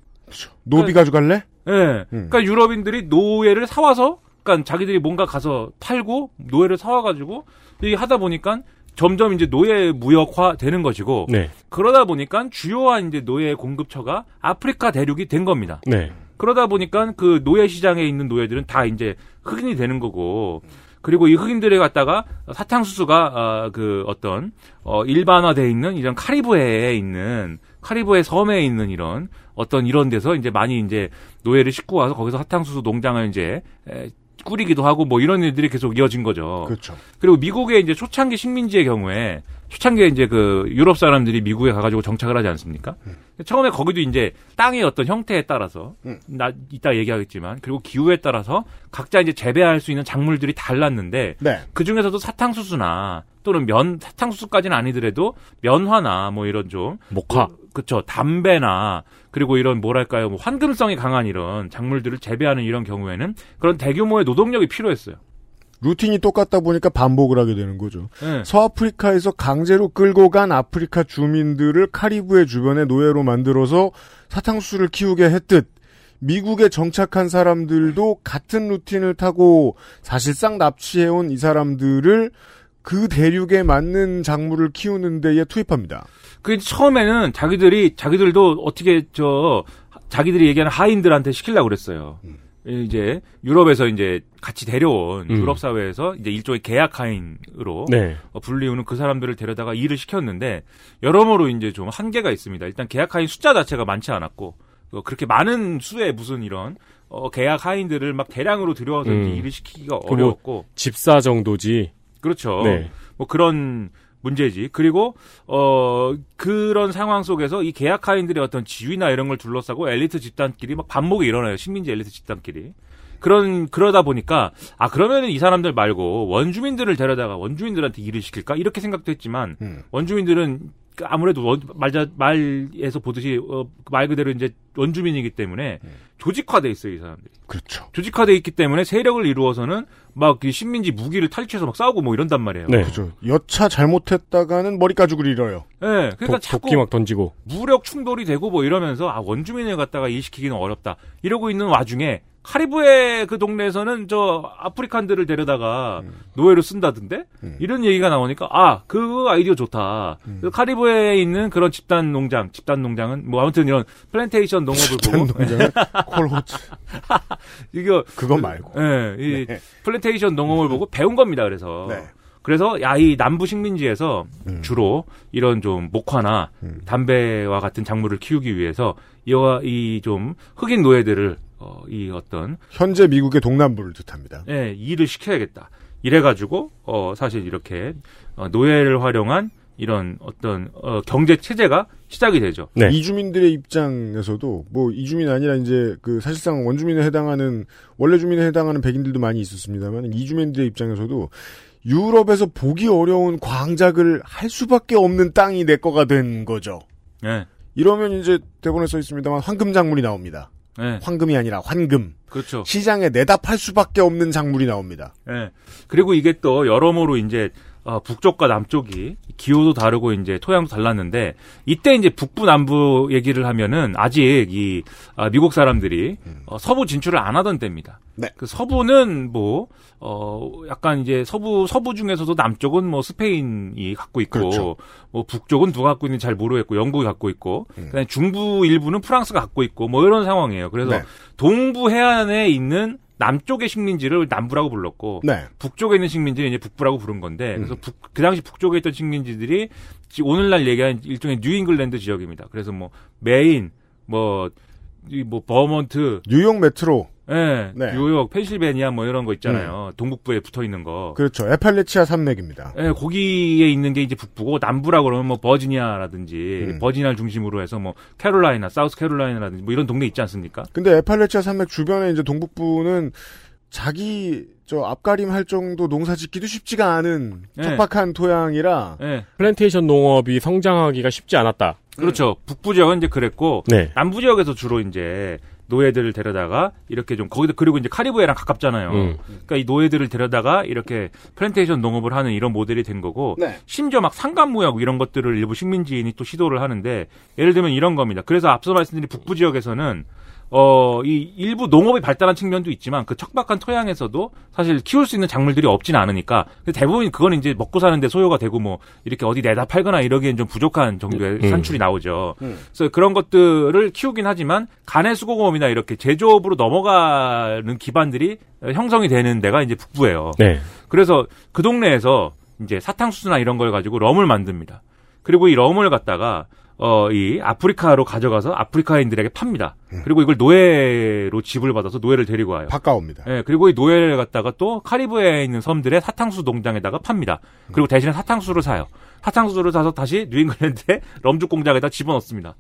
노비 가져갈래? 예. 음. 그러니까 유럽인들이 노예를 사와서, 그러니까 자기들이 뭔가 가서 팔고 노예를 사와가지고 이 하다 보니까 점점 이제 노예 무역화 되는 것이고 네. 그러다 보니까 주요한 이제 노예 공급처가 아프리카 대륙이 된 겁니다. 네. 그러다 보니까 그 노예 시장에 있는 노예들은 다 이제 흑인이 되는 거고 그리고 이 흑인들에 갖다가 사탕수수가 아, 그 어떤 어 일반화돼 있는 이런 카리브해에 있는 카리브해 섬에 있는 이런 어떤 이런 데서 이제 많이 이제 노예를 싣고 와서 거기서 사탕수수 농장을 이제 에, 꾸리기도 하고 뭐 이런 일들이 계속 이어진 거죠. 그렇죠. 그리고 미국의 이제 초창기 식민지의 경우에 초창기에 이제 그 유럽 사람들이 미국에 가가지고 정착을 하지 않습니까? 음. 처음에 거기도 이제 땅의 어떤 형태에 따라서 음. 나 이따 얘기하겠지만 그리고 기후에 따라서 각자 이제 재배할 수 있는 작물들이 달랐는데 네. 그 중에서도 사탕수수나 또는 면 사탕수수까지는 아니더라도 면화나 뭐 이런 좀 목화. 그, 그쵸 담배나 그리고 이런 뭐랄까요 뭐 환금성이 강한 이런 작물들을 재배하는 이런 경우에는 그런 대규모의 노동력이 필요했어요. 루틴이 똑같다 보니까 반복을 하게 되는 거죠. 네. 서아프리카에서 강제로 끌고 간 아프리카 주민들을 카리브해 주변의 노예로 만들어서 사탕수수를 키우게 했듯 미국에 정착한 사람들도 같은 루틴을 타고 사실상 납치해온 이 사람들을 그 대륙에 맞는 작물을 키우는 데에 투입합니다. 그 처음에는 자기들이 자기들도 어떻게 저 자기들이 얘기하는 하인들한테 시키려고 그랬어요. 이제 유럽에서 이제 같이 데려온 음. 유럽 사회에서 이제 일종의 계약 하인으로 네. 어, 불리우는 그 사람들을 데려다가 일을 시켰는데 여러모로 이제 좀 한계가 있습니다. 일단 계약 하인 숫자 자체가 많지 않았고 어, 그렇게 많은 수의 무슨 이런 어, 계약 하인들을 막 대량으로 들여와서 음. 일을 시키기가 그 뭐- 어려웠고 집사 정도지. 그렇죠. 네. 뭐 그런 문제지. 그리고 어 그런 상황 속에서 이 계약 하인들의 어떤 지위나 이런 걸 둘러싸고 엘리트 집단끼리 막 반목이 일어나요. 식민지 엘리트 집단끼리. 그런 그러다 보니까 아 그러면은 이 사람들 말고 원주민들을 데려다가 원주민들한테 일을 시킬까 이렇게 생각도 했지만 음. 원주민들은 그 아무래도 원, 말자 말에서 보듯이 어, 말 그대로 이제 원주민이기 때문에 조직화돼 있어요 이 사람들이. 그렇죠. 조직화돼 있기 때문에 세력을 이루어서는 막이 식민지 무기를 탈취해서 막 싸우고 뭐 이런단 말이에요. 네. 그죠. 여차 잘못했다가는 머리 가죽을 잃어요. 예, 그러니까 독, 자꾸 도끼 막 던지고. 무력 충돌이 되고 뭐 이러면서 아 원주민을 갖다가 일시키기는 어렵다 이러고 있는 와중에 카리브해 그 동네에서는 저 아프리칸들을 데려다가 노예로 쓴다던데 음. 이런 얘기가 나오니까 아 그 아이디어 좋다 그 카리브해에 있는 그런 집단 농장 집단 농장은 뭐 아무튼 이런 플랜테이션 농업을 보고 농장은 콜호츠. 이거 그거 말고. 예, 이 네. 플랜테이션 농업을 보고 배운 겁니다 그래서 네. 그래서 야 이 남부 식민지에서 음. 주로 이런 좀 목화나 음. 담배와 같은 작물을 키우기 위해서 이와 이 좀 흑인 노예들을 어, 이 어떤 현재 미국의 동남부를 뜻합니다. 예, 일을 시켜야겠다. 이래가지고 어 사실 이렇게 어, 노예를 활용한 이런 어떤 어, 경제 체제가 시작이 되죠. 네. 이주민들의 입장에서도 뭐 이주민 아니라 이제 그 사실상 원주민에 해당하는 원래 주민에 해당하는 백인들도 많이 있었습니다만 이주민들의 입장에서도 유럽에서 보기 어려운 광작을 할 수밖에 없는 땅이 내 거가 된 거죠. 예, 이러면 이제 대본에 써 있습니다만 황금 작물이 나옵니다. 예, 황금이 아니라 환금. 그렇죠. 시장에 내다 팔 수밖에 없는 작물이 나옵니다. 예. 그리고 이게 또 여러모로 이제 어, 북쪽과 남쪽이 기후도 다르고 이제 토양도 달랐는데 이때 이제 북부 남부 얘기를 하면은 아직 이 아, 미국 사람들이 어, 서부 진출을 안 하던 때입니다. 네. 그 서부는 뭐 어, 약간 이제 서부 서부 중에서도 남쪽은 뭐 스페인이 갖고 있고 그렇죠. 뭐 북쪽은 누가 갖고 있는지 잘 모르겠고 영국이 갖고 있고 음. 그다음에 중부 일부는 프랑스가 갖고 있고 뭐 이런 상황이에요. 그래서 네. 동부 해안에 있는 남쪽의 식민지를 남부라고 불렀고 네. 북쪽에 있는 식민지는 이제 북부라고 부른 건데 음. 그래서 북, 그 당시 북쪽에 있던 식민지들이 지- 오늘날 얘기하는 일종의 뉴잉글랜드 지역입니다. 그래서 뭐 메인 뭐이뭐 버먼트, 뉴욕 메트로. 예, 네. 뉴욕, 펜실베니아 뭐 이런 거 있잖아요. 동북부에 붙어 있는 거. 그렇죠. 애팔래치아 산맥입니다. 예, 거기에 있는 게 이제 북부고 남부라고 그러면 뭐 버지니아라든지 음. 버지니아를 중심으로 해서 뭐 캐롤라이나, 사우스 캐롤라이나라든지 뭐 이런 동네 있지 않습니까? 근데 애팔래치아 산맥 주변에 이제 동북부는 자기 저 앞가림 할 정도 농사 짓기도 쉽지가 않은 네. 척박한 토양이라 예. 플랜테이션 농업이 성장하기가 쉽지 않았다. 그렇죠. 북부 지역은 이제 그랬고 네. 남부 지역에서 주로 이제 노예들을 데려다가 이렇게 좀 거기다 그리고 이제 카리브해랑 가깝잖아요. 음. 그러니까 이 노예들을 데려다가 이렇게 플랜테이션 농업을 하는 이런 모델이 된 거고 네. 심지어 막 삼각무역 이런 것들을 일부 식민지인이 또 시도를 하는데 예를 들면 이런 겁니다. 그래서 앞서 말씀드린 북부 지역에서는 어, 이 일부 농업이 발달한 측면도 있지만 그 척박한 토양에서도 사실 키울 수 있는 작물들이 없지는 않으니까 대부분 그건 이제 먹고 사는데 소요가 되고 뭐 이렇게 어디 내다 팔거나 이러기엔 좀 부족한 정도의 음. 산출이 나오죠. 음. 그래서 그런 것들을 키우긴 하지만 간의 수공업이나 이렇게 제조업으로 넘어가는 기반들이 형성이 되는 데가 이제 북부예요. 네. 그래서 그 동네에서 이제 사탕수수나 이런 걸 가지고 럼을 만듭니다. 그리고 이 럼을 갖다가 어, 이 아프리카로 가져가서 아프리카인들에게 팝니다. 음. 그리고 이걸 노예로 집을 받아서 노예를 데리고 와요. 바꿔옵니다. 예, 그리고 이 노예를 갖다가 또 카리브해에 있는 섬들의 사탕수 농장에다가 팝니다. 그리고 대신에 사탕수를 사요. 사탕수를 사서 다시 뉴잉글랜드의 럼죽 공장에다 집어넣습니다.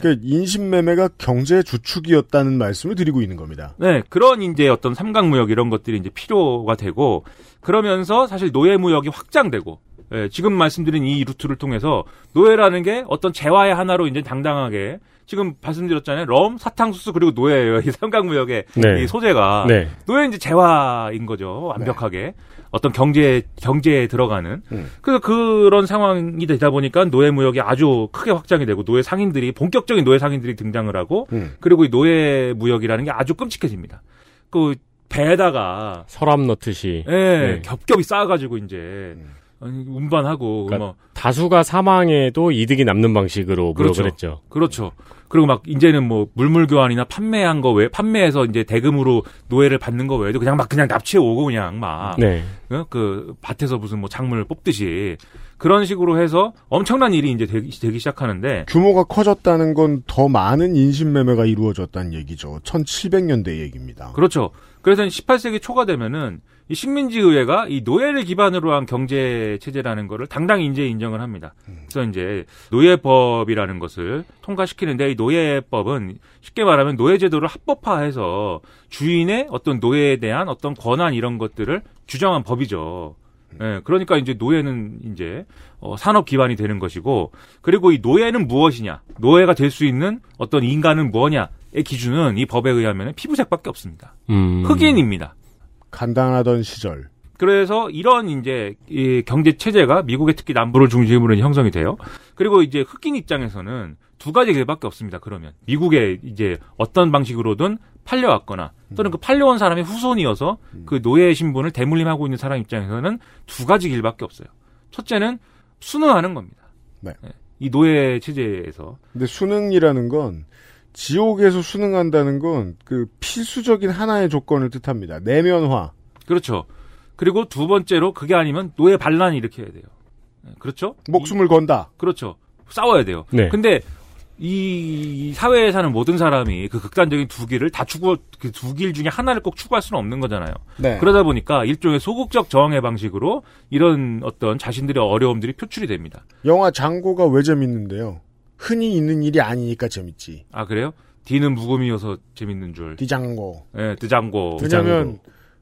그 인신매매가 경제 주축이었다는 말씀을 드리고 있는 겁니다. 네, 그런 이제 어떤 삼각무역 이런 것들이 이제 필요가 되고 그러면서 사실 노예무역이 확장되고 예, 지금 말씀드린 이 루트를 통해서 노예라는 게 어떤 재화의 하나로 이제 당당하게 지금 말씀드렸잖아요. 럼, 사탕수수 그리고 노예예요. 이 삼각무역의 네. 이 소재가 네. 노예 이제 재화인 거죠. 완벽하게 어떤 경제 경제에 들어가는 음. 그래서 그런 상황이 되다 보니까 노예 무역이 아주 크게 확장이 되고 노예 상인들이 본격적인 노예 상인들이 등장을 하고 음. 그리고 이 노예 무역이라는 게 아주 끔찍해집니다. 그 배에다가 서랍 넣듯이 예, 네. 겹겹이 쌓아가지고 이제 아니, 운반하고 그러니까 뭐 다수가 사망해도 이득이 남는 방식으로 그렇죠. 했죠. 그렇죠. 그리고 막 이제는 뭐 물물 교환이나 판매한 거 외 판매해서 이제 대금으로 노예를 받는 거 외에도 그냥 막 그냥 납치해 오고 그냥 막 네. 어? 그 밭에서 무슨 뭐 작물을 뽑듯이 그런 식으로 해서 엄청난 일이 이제 되기, 되기 시작하는데 규모가 커졌다는 건 더 많은 인신매매가 이루어졌다는 얘기죠. 1700년대 얘기입니다. 그렇죠. 그래서 18세기 초가 되면은 이 식민지 의회가 이 노예를 기반으로 한 경제 체제라는 거를 당당히 이제 인정을 합니다. 그래서 이제 노예법이라는 것을 통과시키는데 이 노예법은 쉽게 말하면 노예 제도를 합법화해서 주인의 어떤 노예에 대한 어떤 권한 이런 것들을 규정한 법이죠. 예, 그러니까 이제 노예는 이제 어, 산업 기반이 되는 것이고 그리고 이 노예는 무엇이냐, 노예가 될 수 있는 어떤 인간은 뭐냐 의 기준은 이 법에 의하면 피부색밖에 없습니다. 음. 흑인입니다. 간단하던 시절. 그래서 이런 이제 이 경제 체제가 미국의 특히 남부를 중심으로 형성이 돼요. 그리고 이제 흑인 입장에서는 두 가지 길밖에 없습니다. 그러면 미국에 이제 어떤 방식으로든 팔려왔거나 또는 그 팔려온 사람의 후손이어서 그 노예 신분을 대물림하고 있는 사람 입장에서는 두 가지 길밖에 없어요. 첫째는 순응하는 겁니다. 네. 예, 이 노예 체제에서 근데 수능이라는 건 지옥에서 수능한다는 건 그 필수적인 하나의 조건을 뜻합니다. 내면화. 그렇죠. 그리고 두 번째로 그게 아니면 노예 반란을 일으켜야 돼요. 예, 그렇죠? 목숨을 건다. 그렇죠. 싸워야 돼요. 네. 근데 이 사회에 사는 모든 사람이 그 극단적인 두 길을 다 추구 그두 길 중에 하나를 꼭 추구할 수는 없는 거잖아요. 네. 그러다 보니까 일종의 소극적 저항의 방식으로 이런 어떤 자신들의 어려움들이 표출이 됩니다. 영화 장고가 왜 재밌는데요? 흔히 있는 일이 아니니까 재밌지. 아 그래요? D는 묵음이어서 재밌는 줄. 디장고. 예, 드장고. 왜냐면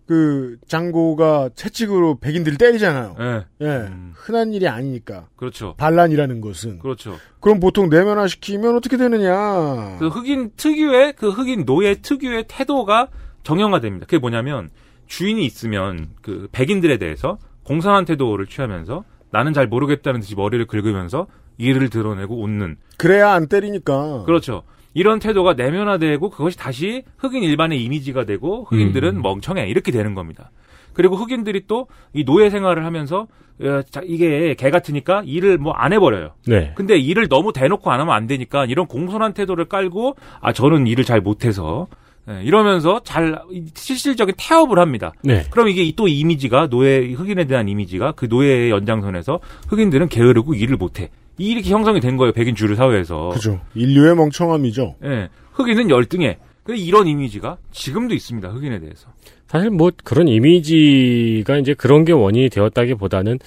그 장고가 채찍으로 백인들을 때리잖아요. 예, 예. 음. 흔한 일이 아니니까. 그렇죠. 반란이라는 것은. 그렇죠. 그럼 보통 내면화 시키면 어떻게 되느냐? 그 흑인 특유의 그 흑인 노예 특유의 태도가 정형화됩니다. 그게 뭐냐면 주인이 있으면 그 백인들에 대해서 공산한 태도를 취하면서 나는 잘 모르겠다는 듯이 머리를 긁으면서 이를 드러내고 웃는 그래야 안 때리니까. 그렇죠. 이런 태도가 내면화되고 그것이 다시 흑인 일반의 이미지가 되고 흑인들은 음. 멍청해 이렇게 되는 겁니다. 그리고 흑인들이 또 이 노예 생활을 하면서 어, 자, 이게 개 같으니까 일을 뭐 안 해버려요. 네. 근데 일을 너무 대놓고 안 하면 안 되니까 이런 공손한 태도를 깔고 아 저는 일을 잘 못해서 예, 이러면서 잘 이- 실질적인 태업을 합니다. 네. 그럼 이게 또 이미지가 노예 흑인에 대한 이미지가 그 노예의 연장선에서 흑인들은 게으르고 일을 못해 이렇게 형성이 된 거예요 백인 주류 사회에서. 그죠. 인류의 멍청함이죠. 예, 흑인은 열등해. 그 이런 이미지가 지금도 있습니다 흑인에 대해서. 사실 뭐 그런 이미지가 이제 그런 게 원인이 되었다기보다는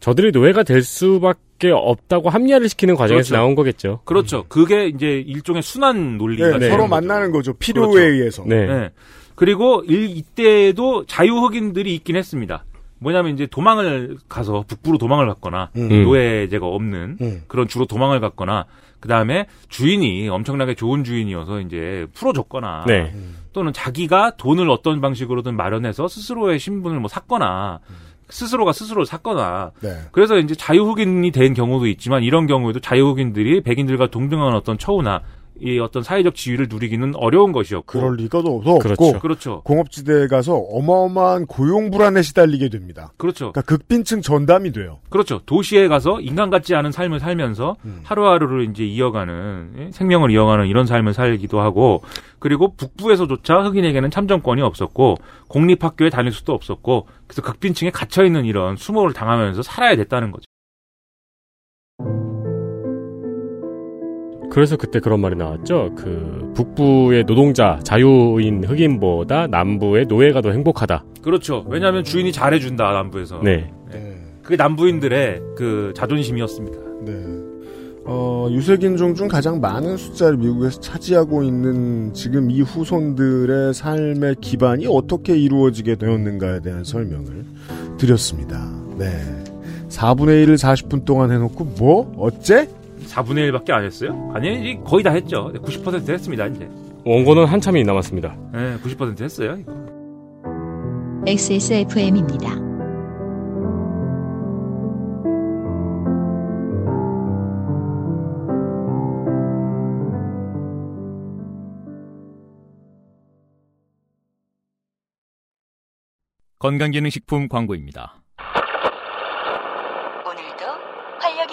저들이 노예가 될 수밖에 없다고 합리화를 시키는 과정에서 그렇죠. 나온 거겠죠. 그렇죠. 그게 이제 일종의 순환 논리가 네, 되는 서로 거죠. 만나는 거죠. 필요에 그렇죠. 의해서. 네. 네. 그리고 일, 이때도 자유 흑인들이 있긴 했습니다. 뭐냐면 이제 도망을 가서 북부로 도망을 갔거나 음. 음. 노예제가 없는 음. 그런 주로 도망을 갔거나 그 다음에 주인이 엄청나게 좋은 주인이어서 이제 풀어줬거나 네. 또는 자기가 돈을 어떤 방식으로든 마련해서 스스로의 신분을 뭐 샀거나 스스로가 스스로를 샀거나 네. 그래서 이제 자유흑인이 된 경우도 있지만 이런 경우에도 자유흑인들이 백인들과 동등한 어떤 처우나 이 어떤 사회적 지위를 누리기는 어려운 것이었고 그럴 리가도 없고. 그렇죠. 그렇죠. 공업지대에 가서 어마어마한 고용 불안에 시달리게 됩니다. 그렇죠. 그러니까 극빈층 전담이 돼요. 그렇죠. 도시에 가서 인간 같지 않은 삶을 살면서 음. 하루하루를 이제 이어가는 예? 생명을 이어가는 이런 삶을 살기도 하고 그리고 북부에서조차 흑인에게는 참정권이 없었고 공립학교에 다닐 수도 없었고 그래서 극빈층에 갇혀 있는 이런 수모를 당하면서 살아야 됐다는 거죠. 그래서 그때 그런 말이 나왔죠. 그 북부의 노동자 자유인 흑인보다 남부의 노예가 더 행복하다. 그렇죠. 왜냐하면 주인이 잘해준다 남부에서. 네. 그게 남부인들의 그 자존심이었습니다. 네. 어, 유색인종 중 가장 많은 숫자를 미국에서 차지하고 있는 지금 이 후손들의 삶의 기반이 어떻게 이루어지게 되었는가에 대한 설명을 드렸습니다. 네. 4분의 1을 40분 동안 해놓고 뭐? 어째? 4분의 1밖에 안 했어요? 아니, 거의 다 했죠. 90% 했습니다, 이제. 원고는 한참이 남았습니다. 네, 90% 했어요. 이거. XSFM입니다. 건강기능식품 광고입니다. 오늘도 활력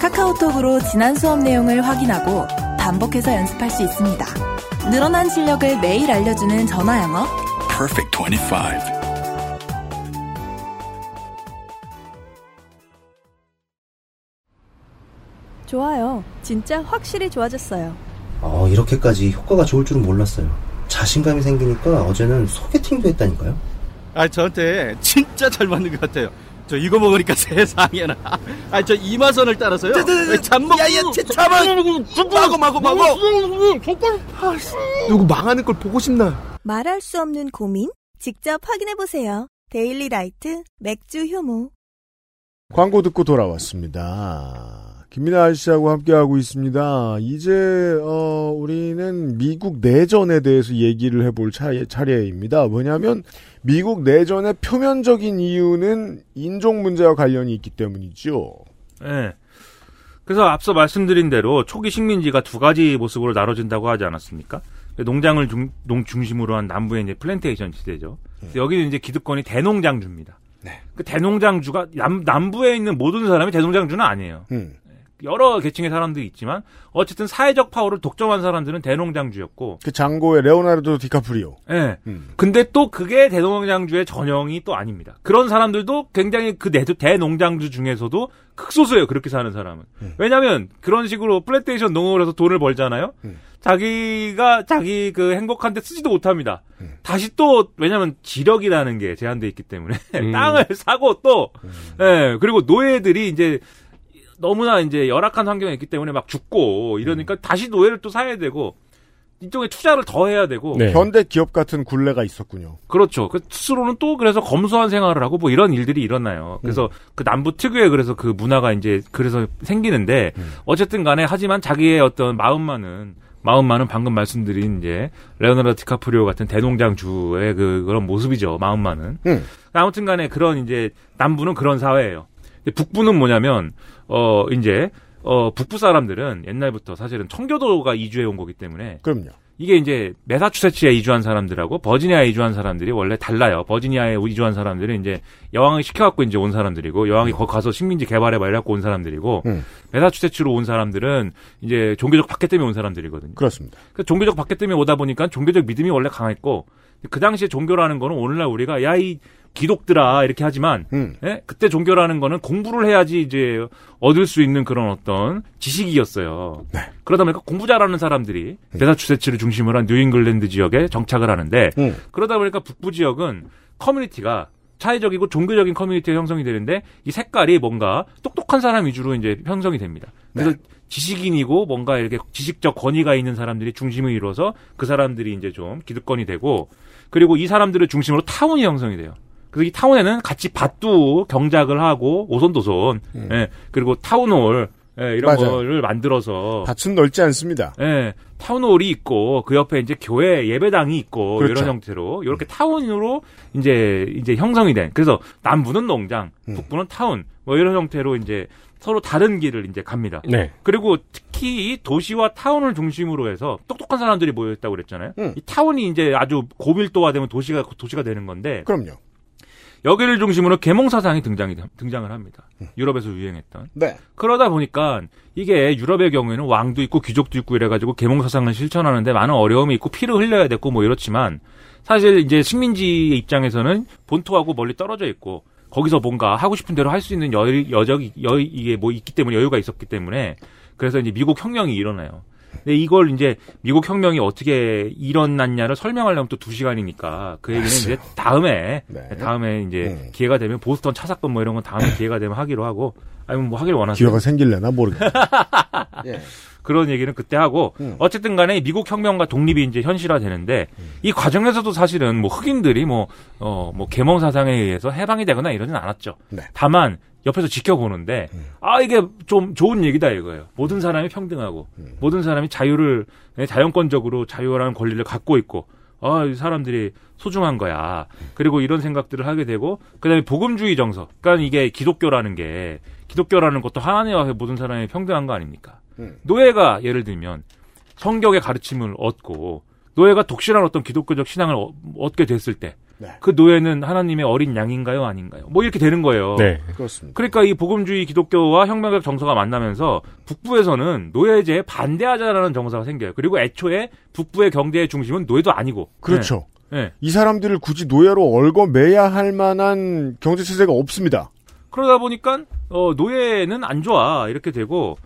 카카오톡으로 지난 수업 내용을 확인하고 반복해서 연습할 수 있습니다. 늘어난 실력을 매일 알려주는 전화 영어. Perfect 25. 좋아요. 진짜 확실히 좋아졌어요. 어, 이렇게까지 효과가 좋을 줄은 몰랐어요. 자신감이 생기니까 어제는 소개팅도 했다니까요. 아, 저한테 진짜 잘 맞는 것 같아요. 저 이거 먹으니까 세상에나. 아, 저 이마선을 따라서요. 잠먹. 야야, 잠만. 마고 마고 마고. 누구 망하는 걸 보고 싶나? 말할 수 없는 고민? 직접 확인해 보세요. 데일리 라이트 맥주 효모. 광고 듣고 돌아왔습니다. 김민아 아저씨하고 함께하고 있습니다. 이제 어, 우리는 미국 내전에 대해서 얘기를 해볼 차례, 차례입니다. 뭐냐면 미국 내전의 표면적인 이유는 인종 문제와 관련이 있기 때문이죠. 네. 그래서 앞서 말씀드린 대로 초기 식민지가 두 가지 모습으로 나눠진다고 하지 않았습니까? 농장을 중, 농 중심으로 한 남부의 이제 플랜테이션 시대죠. 여기는 이제 기득권이 대농장주입니다. 그 대농장주가 남, 남부에 있는 모든 사람이 대농장주는 아니에요. 음. 여러 계층의 사람들이 있지만 어쨌든 사회적 파워를 독점한 사람들은 대농장주였고 그 장고의 레오나르도 디카프리오. 예. 음. 근데 또 그게 대농장주의 전형이 또 아닙니다. 그런 사람들도 굉장히 그 대, 대농장주 중에서도 극소수예요. 그렇게 사는 사람은. 음. 왜냐하면 그런 식으로 플랜테이션 농업을 해서 돈을 벌잖아요. 음. 자기가 자기 그 행복한데 쓰지도 못합니다. 음. 다시 또 왜냐하면 지력이라는 게 제한돼 있기 때문에 음. 땅을 사고 또 음. 예, 그리고 노예들이 이제 너무나 이제 열악한 환경에 있기 때문에 막 죽고 이러니까 다시 노예를 또 사야 되고 이쪽에 투자를 더 해야 되고 네. 현대 기업 같은 굴레가 있었군요. 그렇죠. 그 스스로는 또 그래서 검소한 생활을 하고 뭐 이런 일들이 일어나요. 그래서 그 남부 특유의 그래서 그 문화가 이제 그래서 생기는데 어쨌든 간에 하지만 자기의 어떤 마음만은 마음만은 방금 말씀드린 이제 레오나르도 디카프리오 같은 대농장주의 그 그런 모습이죠. 마음만은. 음. 아무튼 간에 그런 이제 남부는 그런 사회예요. 북부는 뭐냐면 어 이제 어 북부 사람들은 옛날부터 사실은 청교도가 이주해 온 거기 때문에 그럼요. 이게 이제 메사추세츠에 이주한 사람들하고 버지니아에 이주한 사람들이 원래 달라요. 버지니아에 이주한 사람들은 이제 여왕을 시켜갖고 이제 온 사람들이고 여왕이 거기 가서 식민지 개발해봐 이래갖고 온 사람들이고 음. 메사추세츠로 온 사람들은 이제 종교적 박해 때문에 온 사람들이거든요. 그렇습니다. 그 종교적 박해 때문에 오다 보니까 종교적 믿음이 원래 강했고 그 당시에 종교라는 거는 오늘날 우리가 야 이 기독들아 이렇게 하지만 음. 예? 그때 종교라는 거는 공부를 해야지 이제 얻을 수 있는 그런 어떤 지식이었어요. 네. 그러다 보니까 공부 잘하는 사람들이 음. 메사추세츠를 중심으로 한 뉴잉글랜드 지역에 정착을 하는데 음. 그러다 보니까 북부 지역은 커뮤니티가 자치적이고 종교적인 커뮤니티가 형성이 되는데 이 색깔이 뭔가 똑똑한 사람 위주로 이제 형성이 됩니다. 그래서 지식인이고 뭔가 이렇게 지식적 권위가 있는 사람들이 중심을 이루어서 그 사람들이 이제 좀 기득권이 되고 그리고 이 사람들을 중심으로 타운이 형성이 돼요. 그래서 이 타운에는 같이 밭도 경작을 하고 오손도손 예, 그리고 타운홀 예, 이런 맞아요. 거를 만들어서 밭은 넓지 않습니다. 예, 타운홀이 있고 그 옆에 이제 교회 예배당이 있고 그렇죠. 이런 형태로 이렇게 타운으로 이제 이제 형성이 된 그래서 남부는 농장, 음. 북부는 타운 뭐 이런 형태로 이제 서로 다른 길을 이제 갑니다. 네. 그리고 특히 이 도시와 타운을 중심으로 해서 똑똑한 사람들이 모여 있다고 그랬잖아요. 음. 이 타운이 이제 아주 고밀도화되면 도시가 도시가 되는 건데 그럼요. 여기를 중심으로 계몽 사상이 등장이 등장을 합니다. 음. 유럽에서 유행했던. 네. 그러다 보니까 이게 유럽의 경우에는 왕도 있고 귀족도 있고 이래가지고 계몽 사상을 실천하는데 많은 어려움이 있고 피를 흘려야 됐고 뭐 이렇지만 사실 이제 식민지의 입장에서는 본토하고 멀리 떨어져 있고 거기서 뭔가 하고 싶은 대로 할 수 있는 여, 여적이 여 이게 뭐 있기 때문에 여유가 있었기 때문에 그래서 이제 미국 혁명이 일어나요. 근데 이걸 이제 미국 혁명이 어떻게 일어났냐를 설명하려면 또 두 시간이니까 그 얘기는 이제 다음에 다음에 이제 기회가 되면 보스턴 차 사건 뭐 이런 건 다음에 기회가 되면 하기로 하고 아니면 뭐 하기를 원하세요. 기회가 생길래나 모르겠네. 예. 그런 얘기는 그때 하고 어쨌든 간에 미국 혁명과 독립이 이제 현실화되는데 이 과정에서도 사실은 뭐 흑인들이 뭐어뭐 계몽 사상에 의해서 해방이 되거나 이러진 않았죠. 다만 옆에서 지켜보는데 아 이게 좀 좋은 얘기다 이거예요. 모든 사람이 평등하고 모든 사람이 자유를 네, 자연권적으로 자유라는 권리를 갖고 있고 아, 이 사람들이 소중한 거야. 그리고 이런 생각들을 하게 되고, 그 다음에 복음주의 정서. 그러니까 이게 기독교라는 게, 기독교라는 것도 하나님과 모든 사람이 평등한 거 아닙니까? 노예가 예를 들면 성경의 가르침을 얻고, 노예가 독실한 어떤 기독교적 신앙을 어- 얻게 됐을 때, 그 노예는 하나님의 어린 양인가요? 아닌가요? 뭐 이렇게 되는 거예요. 네. 그렇습니다. 그러니까 이 복음주의 기독교와 혁명적 정서가 만나면서 북부에서는 노예제에 반대하자라는 정서가 생겨요. 그리고 애초에 북부의 경제의 중심은 노예도 아니고. 그렇죠. 네. 네. 이 사람들을 굳이 노예로 얽어매야 할 만한 경제 체제가 없습니다. 그러다 보니까 어 노예는 안 좋아 이렇게 되고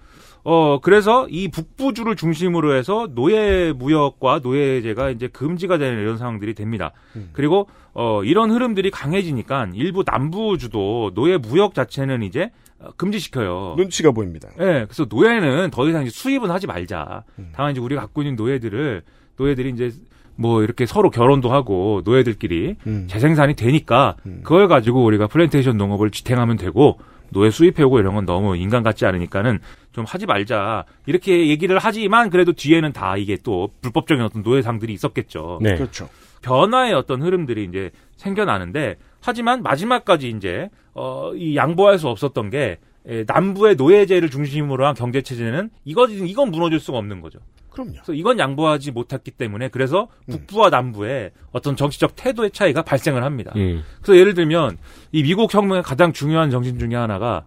어 그래서 이 북부주를 중심으로 해서 노예 무역과 노예제가 이제 금지가 되는 이런 상황들이 됩니다. 그리고 어 이런 흐름들이 강해지니까 일부 남부주도 노예 무역 자체는 이제 어, 금지시켜요. 눈치가 보입니다. 예, 그래서 노예는 더 이상 이제 수입은 하지 말자. 다만 이제 우리가 갖고 있는 노예들을 노예들이 이제 뭐 이렇게 서로 결혼도 하고 노예들끼리 재생산이 되니까 그걸 가지고 우리가 플랜테이션 농업을 지탱하면 되고 노예 수입해오고 이런 건 너무 인간 같지 않으니까는 좀 하지 말자 이렇게 얘기를 하지만 그래도 뒤에는 다 이게 또 불법적인 어떤 노예상들이 있었겠죠. 네. 그렇죠. 변화의 어떤 흐름들이 이제 생겨나는데 하지만 마지막까지 이제 어 이 양보할 수 없었던 게 에, 남부의 노예제를 중심으로 한 경제 체제는 이건 이건 무너질 수가 없는 거죠. 그럼요. 그래서 이건 양보하지 못했기 때문에 그래서 북부와 남부의 어떤 정치적 태도의 차이가 발생을 합니다. 음. 그래서 예를 들면 이 미국 혁명의 가장 중요한 정신 중에 하나가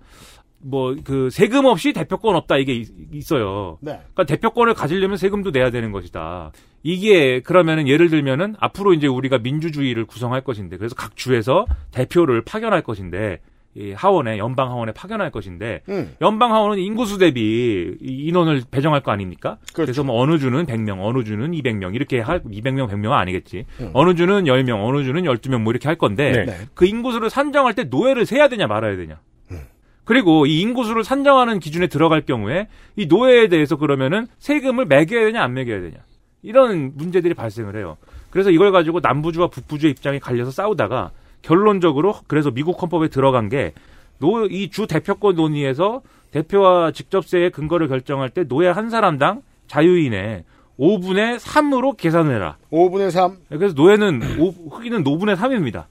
뭐 그 세금 없이 대표권 없다 이게 있- 있어요. 네. 그러니까 대표권을 가지려면 세금도 내야 되는 것이다. 이게 그러면은 예를 들면은 앞으로 이제 우리가 민주주의를 구성할 것인데 그래서 각 주에서 대표를 파견할 것인데 이 하원에 연방 하원에 파견할 것인데 음. 연방 하원은 인구수 대비 이 인원을 배정할 거 아닙니까? 그렇죠. 그래서뭐 어느 주는 100명, 어느 주는 200명 이렇게 할 200명, 100명은 아니겠지. 음. 어느 주는 10명, 어느 주는 12명 뭐 이렇게 할 건데 네. 네. 그 인구수를 산정할 때 노예를 세야 되냐 말아야 되냐. 음. 그리고 이 인구수를 산정하는 기준에 들어갈 경우에 이 노예에 대해서 그러면은 세금을 매겨야 되냐 안 매겨야 되냐. 이런 문제들이 발생을 해요. 그래서 이걸 가지고 남부주와 북부주의 입장이 갈려서 싸우다가 결론적으로 그래서 미국 헌법에 들어간 게 노 이 주 대표권 논의에서 대표와 직접세의 근거를 결정할 때 노예 한 사람당 자유인의 5분의 3으로 계산해라. 5분의 3. 그래서 노예는 오- 흑인은 5분의 3입니다.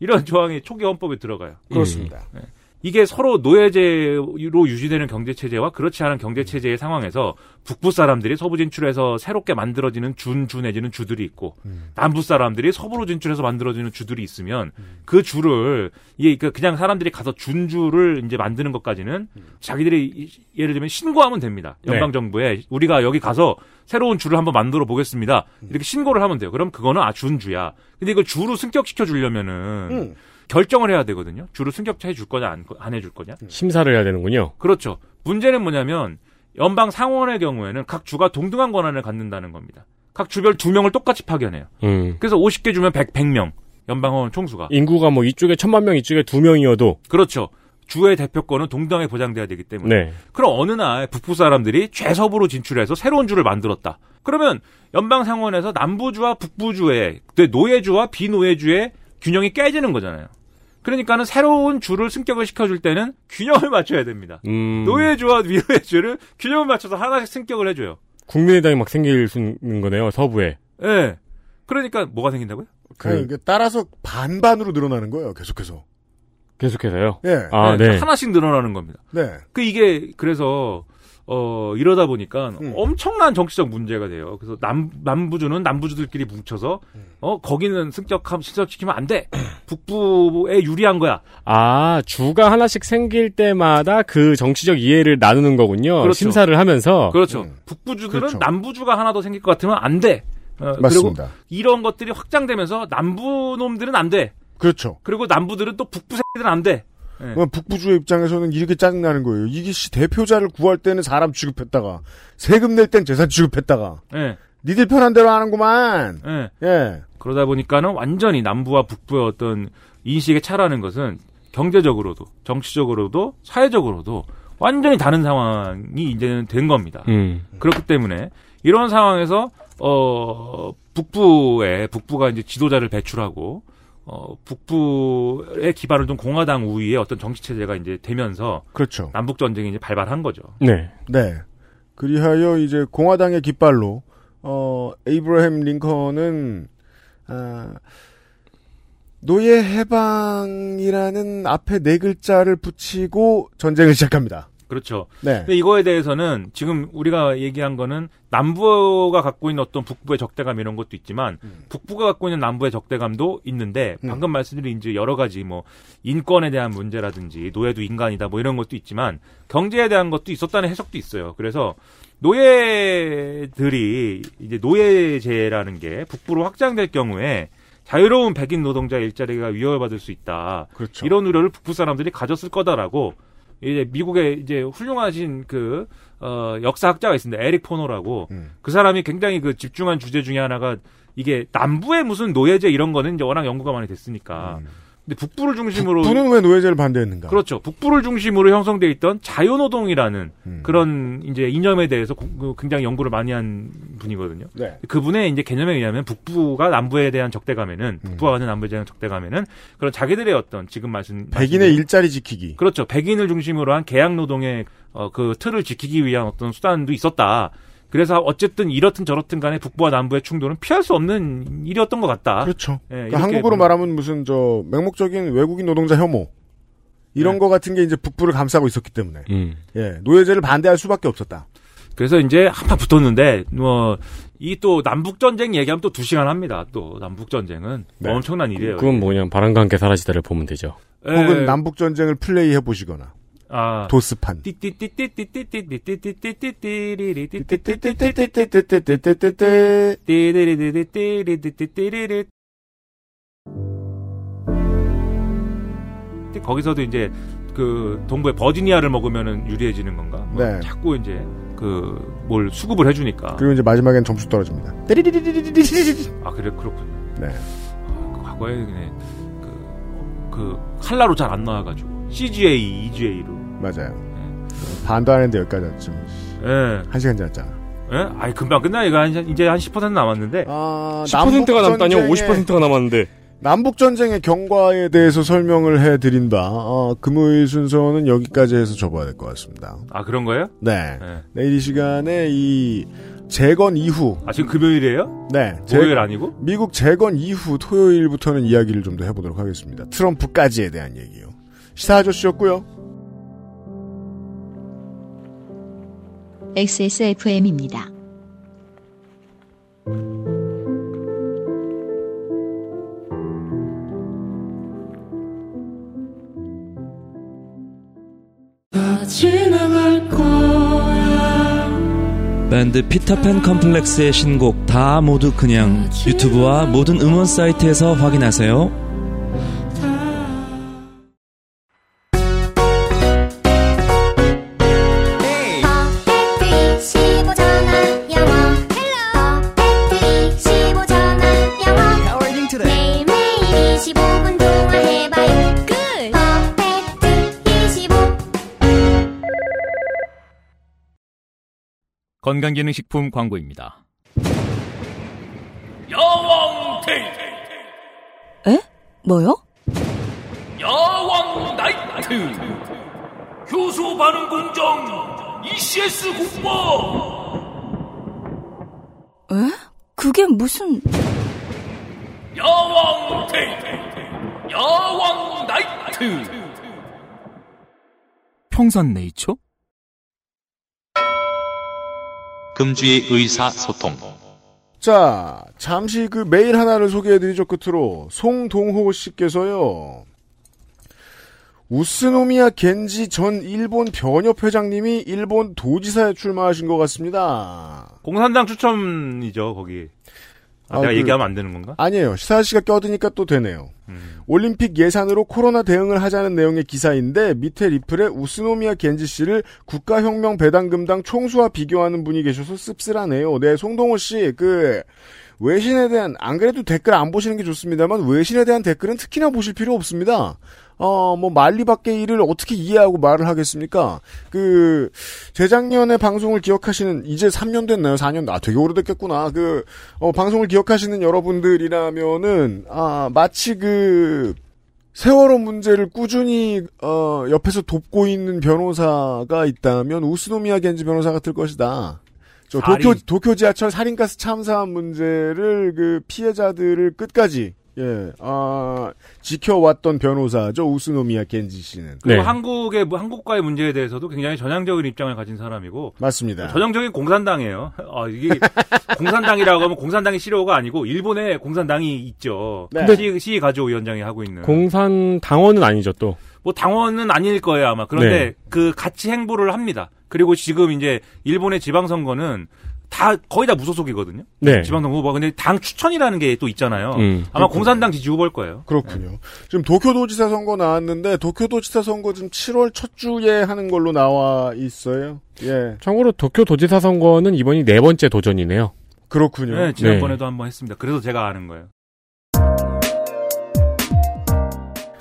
이런 조항이 초기 헌법에 들어가요. 그렇습니다. 예. 이게 서로 노예제로 유지되는 경제 체제와 그렇지 않은 경제 체제의 상황에서 북부 사람들이 서부 진출해서 새롭게 만들어지는 준주 내지는 주들이 있고 남부 사람들이 서부로 진출해서 만들어지는 주들이 있으면 그 주를 이게 그 그냥 사람들이 가서 준주를 이제 만드는 것까지는 자기들이 이- 예를 들면 신고하면 됩니다. 연방 정부에 우리가 여기 가서 새로운 주를 한번 만들어 보겠습니다. 이렇게 신고를 하면 돼요. 그럼 그거는 아 준주야. 근데 이걸 주로 승격시켜 주려면은 음. 결정을 해야 되거든요. 주로 승격해 줄 거냐 안, 안 해줄 거냐. 심사를 해야 되는군요. 그렇죠. 문제는 뭐냐면 연방 상원의 경우에는 각 주가 동등한 권한을 갖는다는 겁니다. 각 주별 두 명을 똑같이 파견해요. 음. 그래서 50개 주면 100, 100명 연방하원 총수가. 인구가 뭐 이쪽에 천만 명, 이쪽에 두 명이어도 그렇죠. 주의 대표권은 동등하게 보장돼야 되기 때문에. 네. 그럼 어느 날 북부 사람들이 최서부로 진출해서 새로운 주를 만들었다. 그러면 연방 상원에서 남부주와 북부주의 그 노예주와 비노예주의 균형이 깨지는 거잖아요. 그러니까는 새로운 주를 승격을 시켜줄 때는 균형을 맞춰야 됩니다. 음. 노예 주와 비노예주를 균형을 맞춰서 하나씩 승격을 해줘요. 국민의당이 막 생길 수 있는 거네요. 서부에. 예. 그러니까 뭐가 생긴다고요? 그 따라서 반반으로 늘어나는 거예요. 계속해서. 계속해서요. 예. 아, 네. 하나씩 늘어나는 겁니다. 네. 그 이게 그래서 어 이러다 보니까 음. 엄청난 정치적 문제가 돼요. 그래서 남 남부주는 남부주들끼리 뭉쳐서 음. 어 거기는 승격함 신설시키면 안 돼. 북부에 유리한 거야. 아, 주가 하나씩 생길 때마다 그 정치적 이해를 나누는 거군요. 그렇죠. 심사를 하면서. 그렇죠. 북부주들은 그렇죠. 남부주가 하나 더 생길 것 같으면 안 돼. 어, 맞습니다. 그리고 이런 것들이 확장되면서 남부 놈들은 안 돼. 그렇죠. 그리고 남부들은 또 북부 새끼들은 안 돼. 예. 그럼 북부주의 입장에서는 이렇게 짜증나는 거예요. 이게 씨 대표자를 구할 때는 사람 취급했다가 세금 낼 땐 재산 취급했다가 예. 니들 편한 대로 하는구만. 예. 예. 그러다 보니까는 완전히 남부와 북부의 어떤 인식의 차라는 것은 경제적으로도 정치적으로도 사회적으로도 완전히 다른 상황이 이제는 된 겁니다. 음. 그렇기 때문에 이런 상황에서 어 북부에 북부가 이제 지도자를 배출하고 어 북부의 기반을 둔 공화당 우위의 어떤 정치 체제가 이제 되면서 그렇죠. 남북 전쟁이 이제 발발한 거죠. 네. 네. 그리하여 이제 공화당의 깃발로 어 에이브라햄 링컨은 아 노예 해방이라는 앞에 네 글자를 붙이고 전쟁을 시작합니다. 그렇죠. 네. 근데 이거에 대해서는 지금 우리가 얘기한 거는 남부가 갖고 있는 어떤 북부의 적대감 이런 것도 있지만 북부가 갖고 있는 남부의 적대감도 있는데 방금 말씀드린 이제 여러 가지 뭐 인권에 대한 문제라든지 노예도 인간이다 뭐 이런 것도 있지만 경제에 대한 것도 있었다는 해석도 있어요. 그래서 노예들이 이제 노예제라는 게 북부로 확장될 경우에 자유로운 백인 노동자 일자리가 위협을 받을 수 있다. 그렇죠. 이런 우려를 북부 사람들이 가졌을 거다라고 이제 미국의 이제 훌륭하신 그 어, 역사학자가 있습니다. 에릭 포노라고 그 사람이 굉장히 그 집중한 주제 중에 하나가 이게 남부의 무슨 노예제 이런 거는 이제 워낙 연구가 많이 됐으니까. 근데 북부를 중심으로 북부는 왜 노예제를 반대했는가? 그렇죠. 북부를 중심으로 형성돼 있던 자유노동이라는 그런 이제 이념에 대해서 고- 그 굉장히 연구를 많이 한 분이거든요. 네. 그분의 이제 개념에 의하면 북부가 남부에 대한 적대감에는 북부가 가는 남부에 대한 적대감에는 그런 자기들의 어떤 지금 말씀 백인의 일자리 지키기. 그렇죠. 백인을 중심으로 한 계약 노동의 어, 그 틀을 지키기 위한 어떤 수단도 있었다. 그래서 어쨌든 이렇든 저렇든 간에 북부와 남부의 충돌은 피할 수 없는 일이었던 것 같다. 그렇죠. 예, 그러니까 한국으로 보면- 말하면 무슨 저 맹목적인 외국인 노동자 혐오 이런 거 같은 게 이제 북부를 감싸고 있었기 때문에 음. 예 노예제를 반대할 수밖에 없었다. 그래서 이제 한판 붙었는데 뭐 이 또 남북 전쟁 얘기하면 또 두 시간 합니다. 또 남북 전쟁은 네. 엄청난 일이에요. 그건 뭐냐, 바람과 함께 사라지다를 보면 되죠. 예. 혹은 남북 전쟁을 플레이해 보시거나 아. 도스판. 거기서도 이제 그 동부의 버지니아를 먹으면은 유리해지는 건가? 뭐 네. 자꾸 이제 그 뭘 수급을 해주니까. 그리고 이제 마지막엔 점수 떨어집니다. 아 그래 그렇군요. 네. 아, 그 과거에 그냥 그, 그 칼라로 잘 안 나와가지고 CGA, EGA로. 맞아요. 반도 안 했는데 여기까지 왔죠. 예. 한 시간 지났잖아. 예? 아이 금방 끝나 이거 한, 이제 한 10% 남았는데. 아, 10%가 남다뇨? 전쟁에- 50%가 남았는데. 남북 전쟁의 경과에 대해서 설명을 해드린 바 어, 금요일 순서는 여기까지 해서 접어야 될 것 같습니다. 아 그런 거예요? 네. 내일 이 시간에 이 재건 이후 아 지금 금요일이에요? 네. 목요일 아니고? 미국 재건 이후 토요일부터는 이야기를 좀 더 해보도록 하겠습니다. 트럼프까지에 대한 얘기요. 시사 아저씨였고요. XSFM입니다. 밴드 피터팬 컴플렉스의 신곡 다 모두 그냥 유튜브와 모든 음원 사이트에서 확인하세요. 건강기능식품 광고입니다. 야왕 테이트 에? 뭐요? 야왕 나이트 효소 반응 공정 ECS 공모 에? 그게 무슨... 야왕 테이트 야왕 나이트 평산 네이처? 금주의 의사소통. 자, 잠시 그 메일 하나를 소개해드리죠, 끝으로. 송동호 씨께서요. 우스노미야 겐지 전 일본 변협 회장님이 일본 도지사에 출마하신 것 같습니다. 공산당 추첨이죠 거기. 아, 아, 내가 그- 얘기하면 안 되는 건가? 아니에요. 시사 씨가 껴드니까 또 되네요. 음. 올림픽 예산으로 코로나 대응을 하자는 내용의 기사인데 밑에 리플에 우스노미야 겐지 씨를 국가혁명 배당금당 총수와 비교하는 분이 계셔서 씁쓸하네요. 네, 송동호 씨, 그 외신에 대한 안 그래도 댓글 안 보시는 게 좋습니다만 외신에 대한 댓글은 특히나 보실 필요 없습니다. 어, 뭐 말리 밖의 일을 어떻게 이해하고 말을 하겠습니까? 그 재작년에 방송을 기억하시는 이제 3년 됐나요? 4년? 아, 되게 오래됐겠구나. 그 어, 방송을 기억하시는 여러분들이라면은 아, 마치 그 세월호 문제를 꾸준히 어, 옆에서 돕고 있는 변호사가 있다면 우스노미야 겐지 변호사 같을 것이다. 저 도쿄. 도쿄 지하철 살인가스 참사 문제를 그 피해자들을 끝까지 예, 아, 지켜왔던 변호사죠 우스노미야 겐지 씨는. 그리고 한국의 뭐 한국과의 문제에 대해서도 굉장히 전향적인 입장을 가진 사람이고 맞습니다. 전형적인 공산당이에요. 아, 이게 공산당이라고 하면 공산당이 싫어가 아니고 일본에 공산당이 있죠. 네. 시, 시 가조 위원장이 하고 있는. 공산 당원은 아니죠 또. 뭐 당원은 아닐 거예요 아마. 그런데 네. 그 같이 행보를 합니다. 그리고 지금 이제 일본의 지방선거는 다 거의 다 무소속이거든요. 네. 지방선거 후보. 근데 당 추천이라는 게 또 있잖아요. 음. 아마 공산당 지지 후보일 거예요. 그렇군요. 지금 도쿄도지사 선거 나왔는데 도쿄도지사 선거 지금 7월 첫 주에 하는 걸로 나와 있어요. 예. 참고로 도쿄 도지사 선거는 이번이 네 번째 도전이네요. 그렇군요. 네, 지난번에도 한번 했습니다. 그래서 제가 아는 거예요.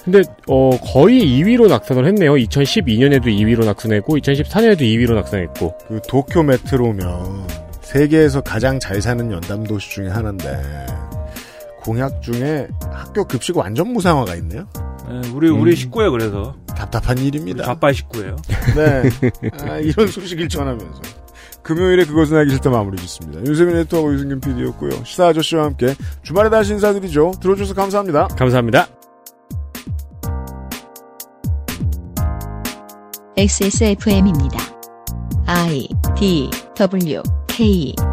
근데 어 거의 2위로 낙선을 했네요. 2012년에도 2위로 낙선했고 2014년에도 2위로 낙선했고. 그 도쿄 메트로면 세계에서 가장 잘 사는 연담 도시 중에 하나인데 공약 중에 학교 급식 완전 무상화가 있네요. 네, 우리 우리 음. 식구예요. 그래서 답답한 일입니다. 좌빨 식구예요. 네. 아, 이런 소식을 전하면서. 금요일에 그것은 하기 싫다 마무리 짓습니다. 윤세민 에디터하고 유승균 PD였고요. 시사 아저씨와 함께 주말에 다시 인사드리죠. 들어줘서 감사합니다. 감사합니다. XSFM입니다. I D W 背影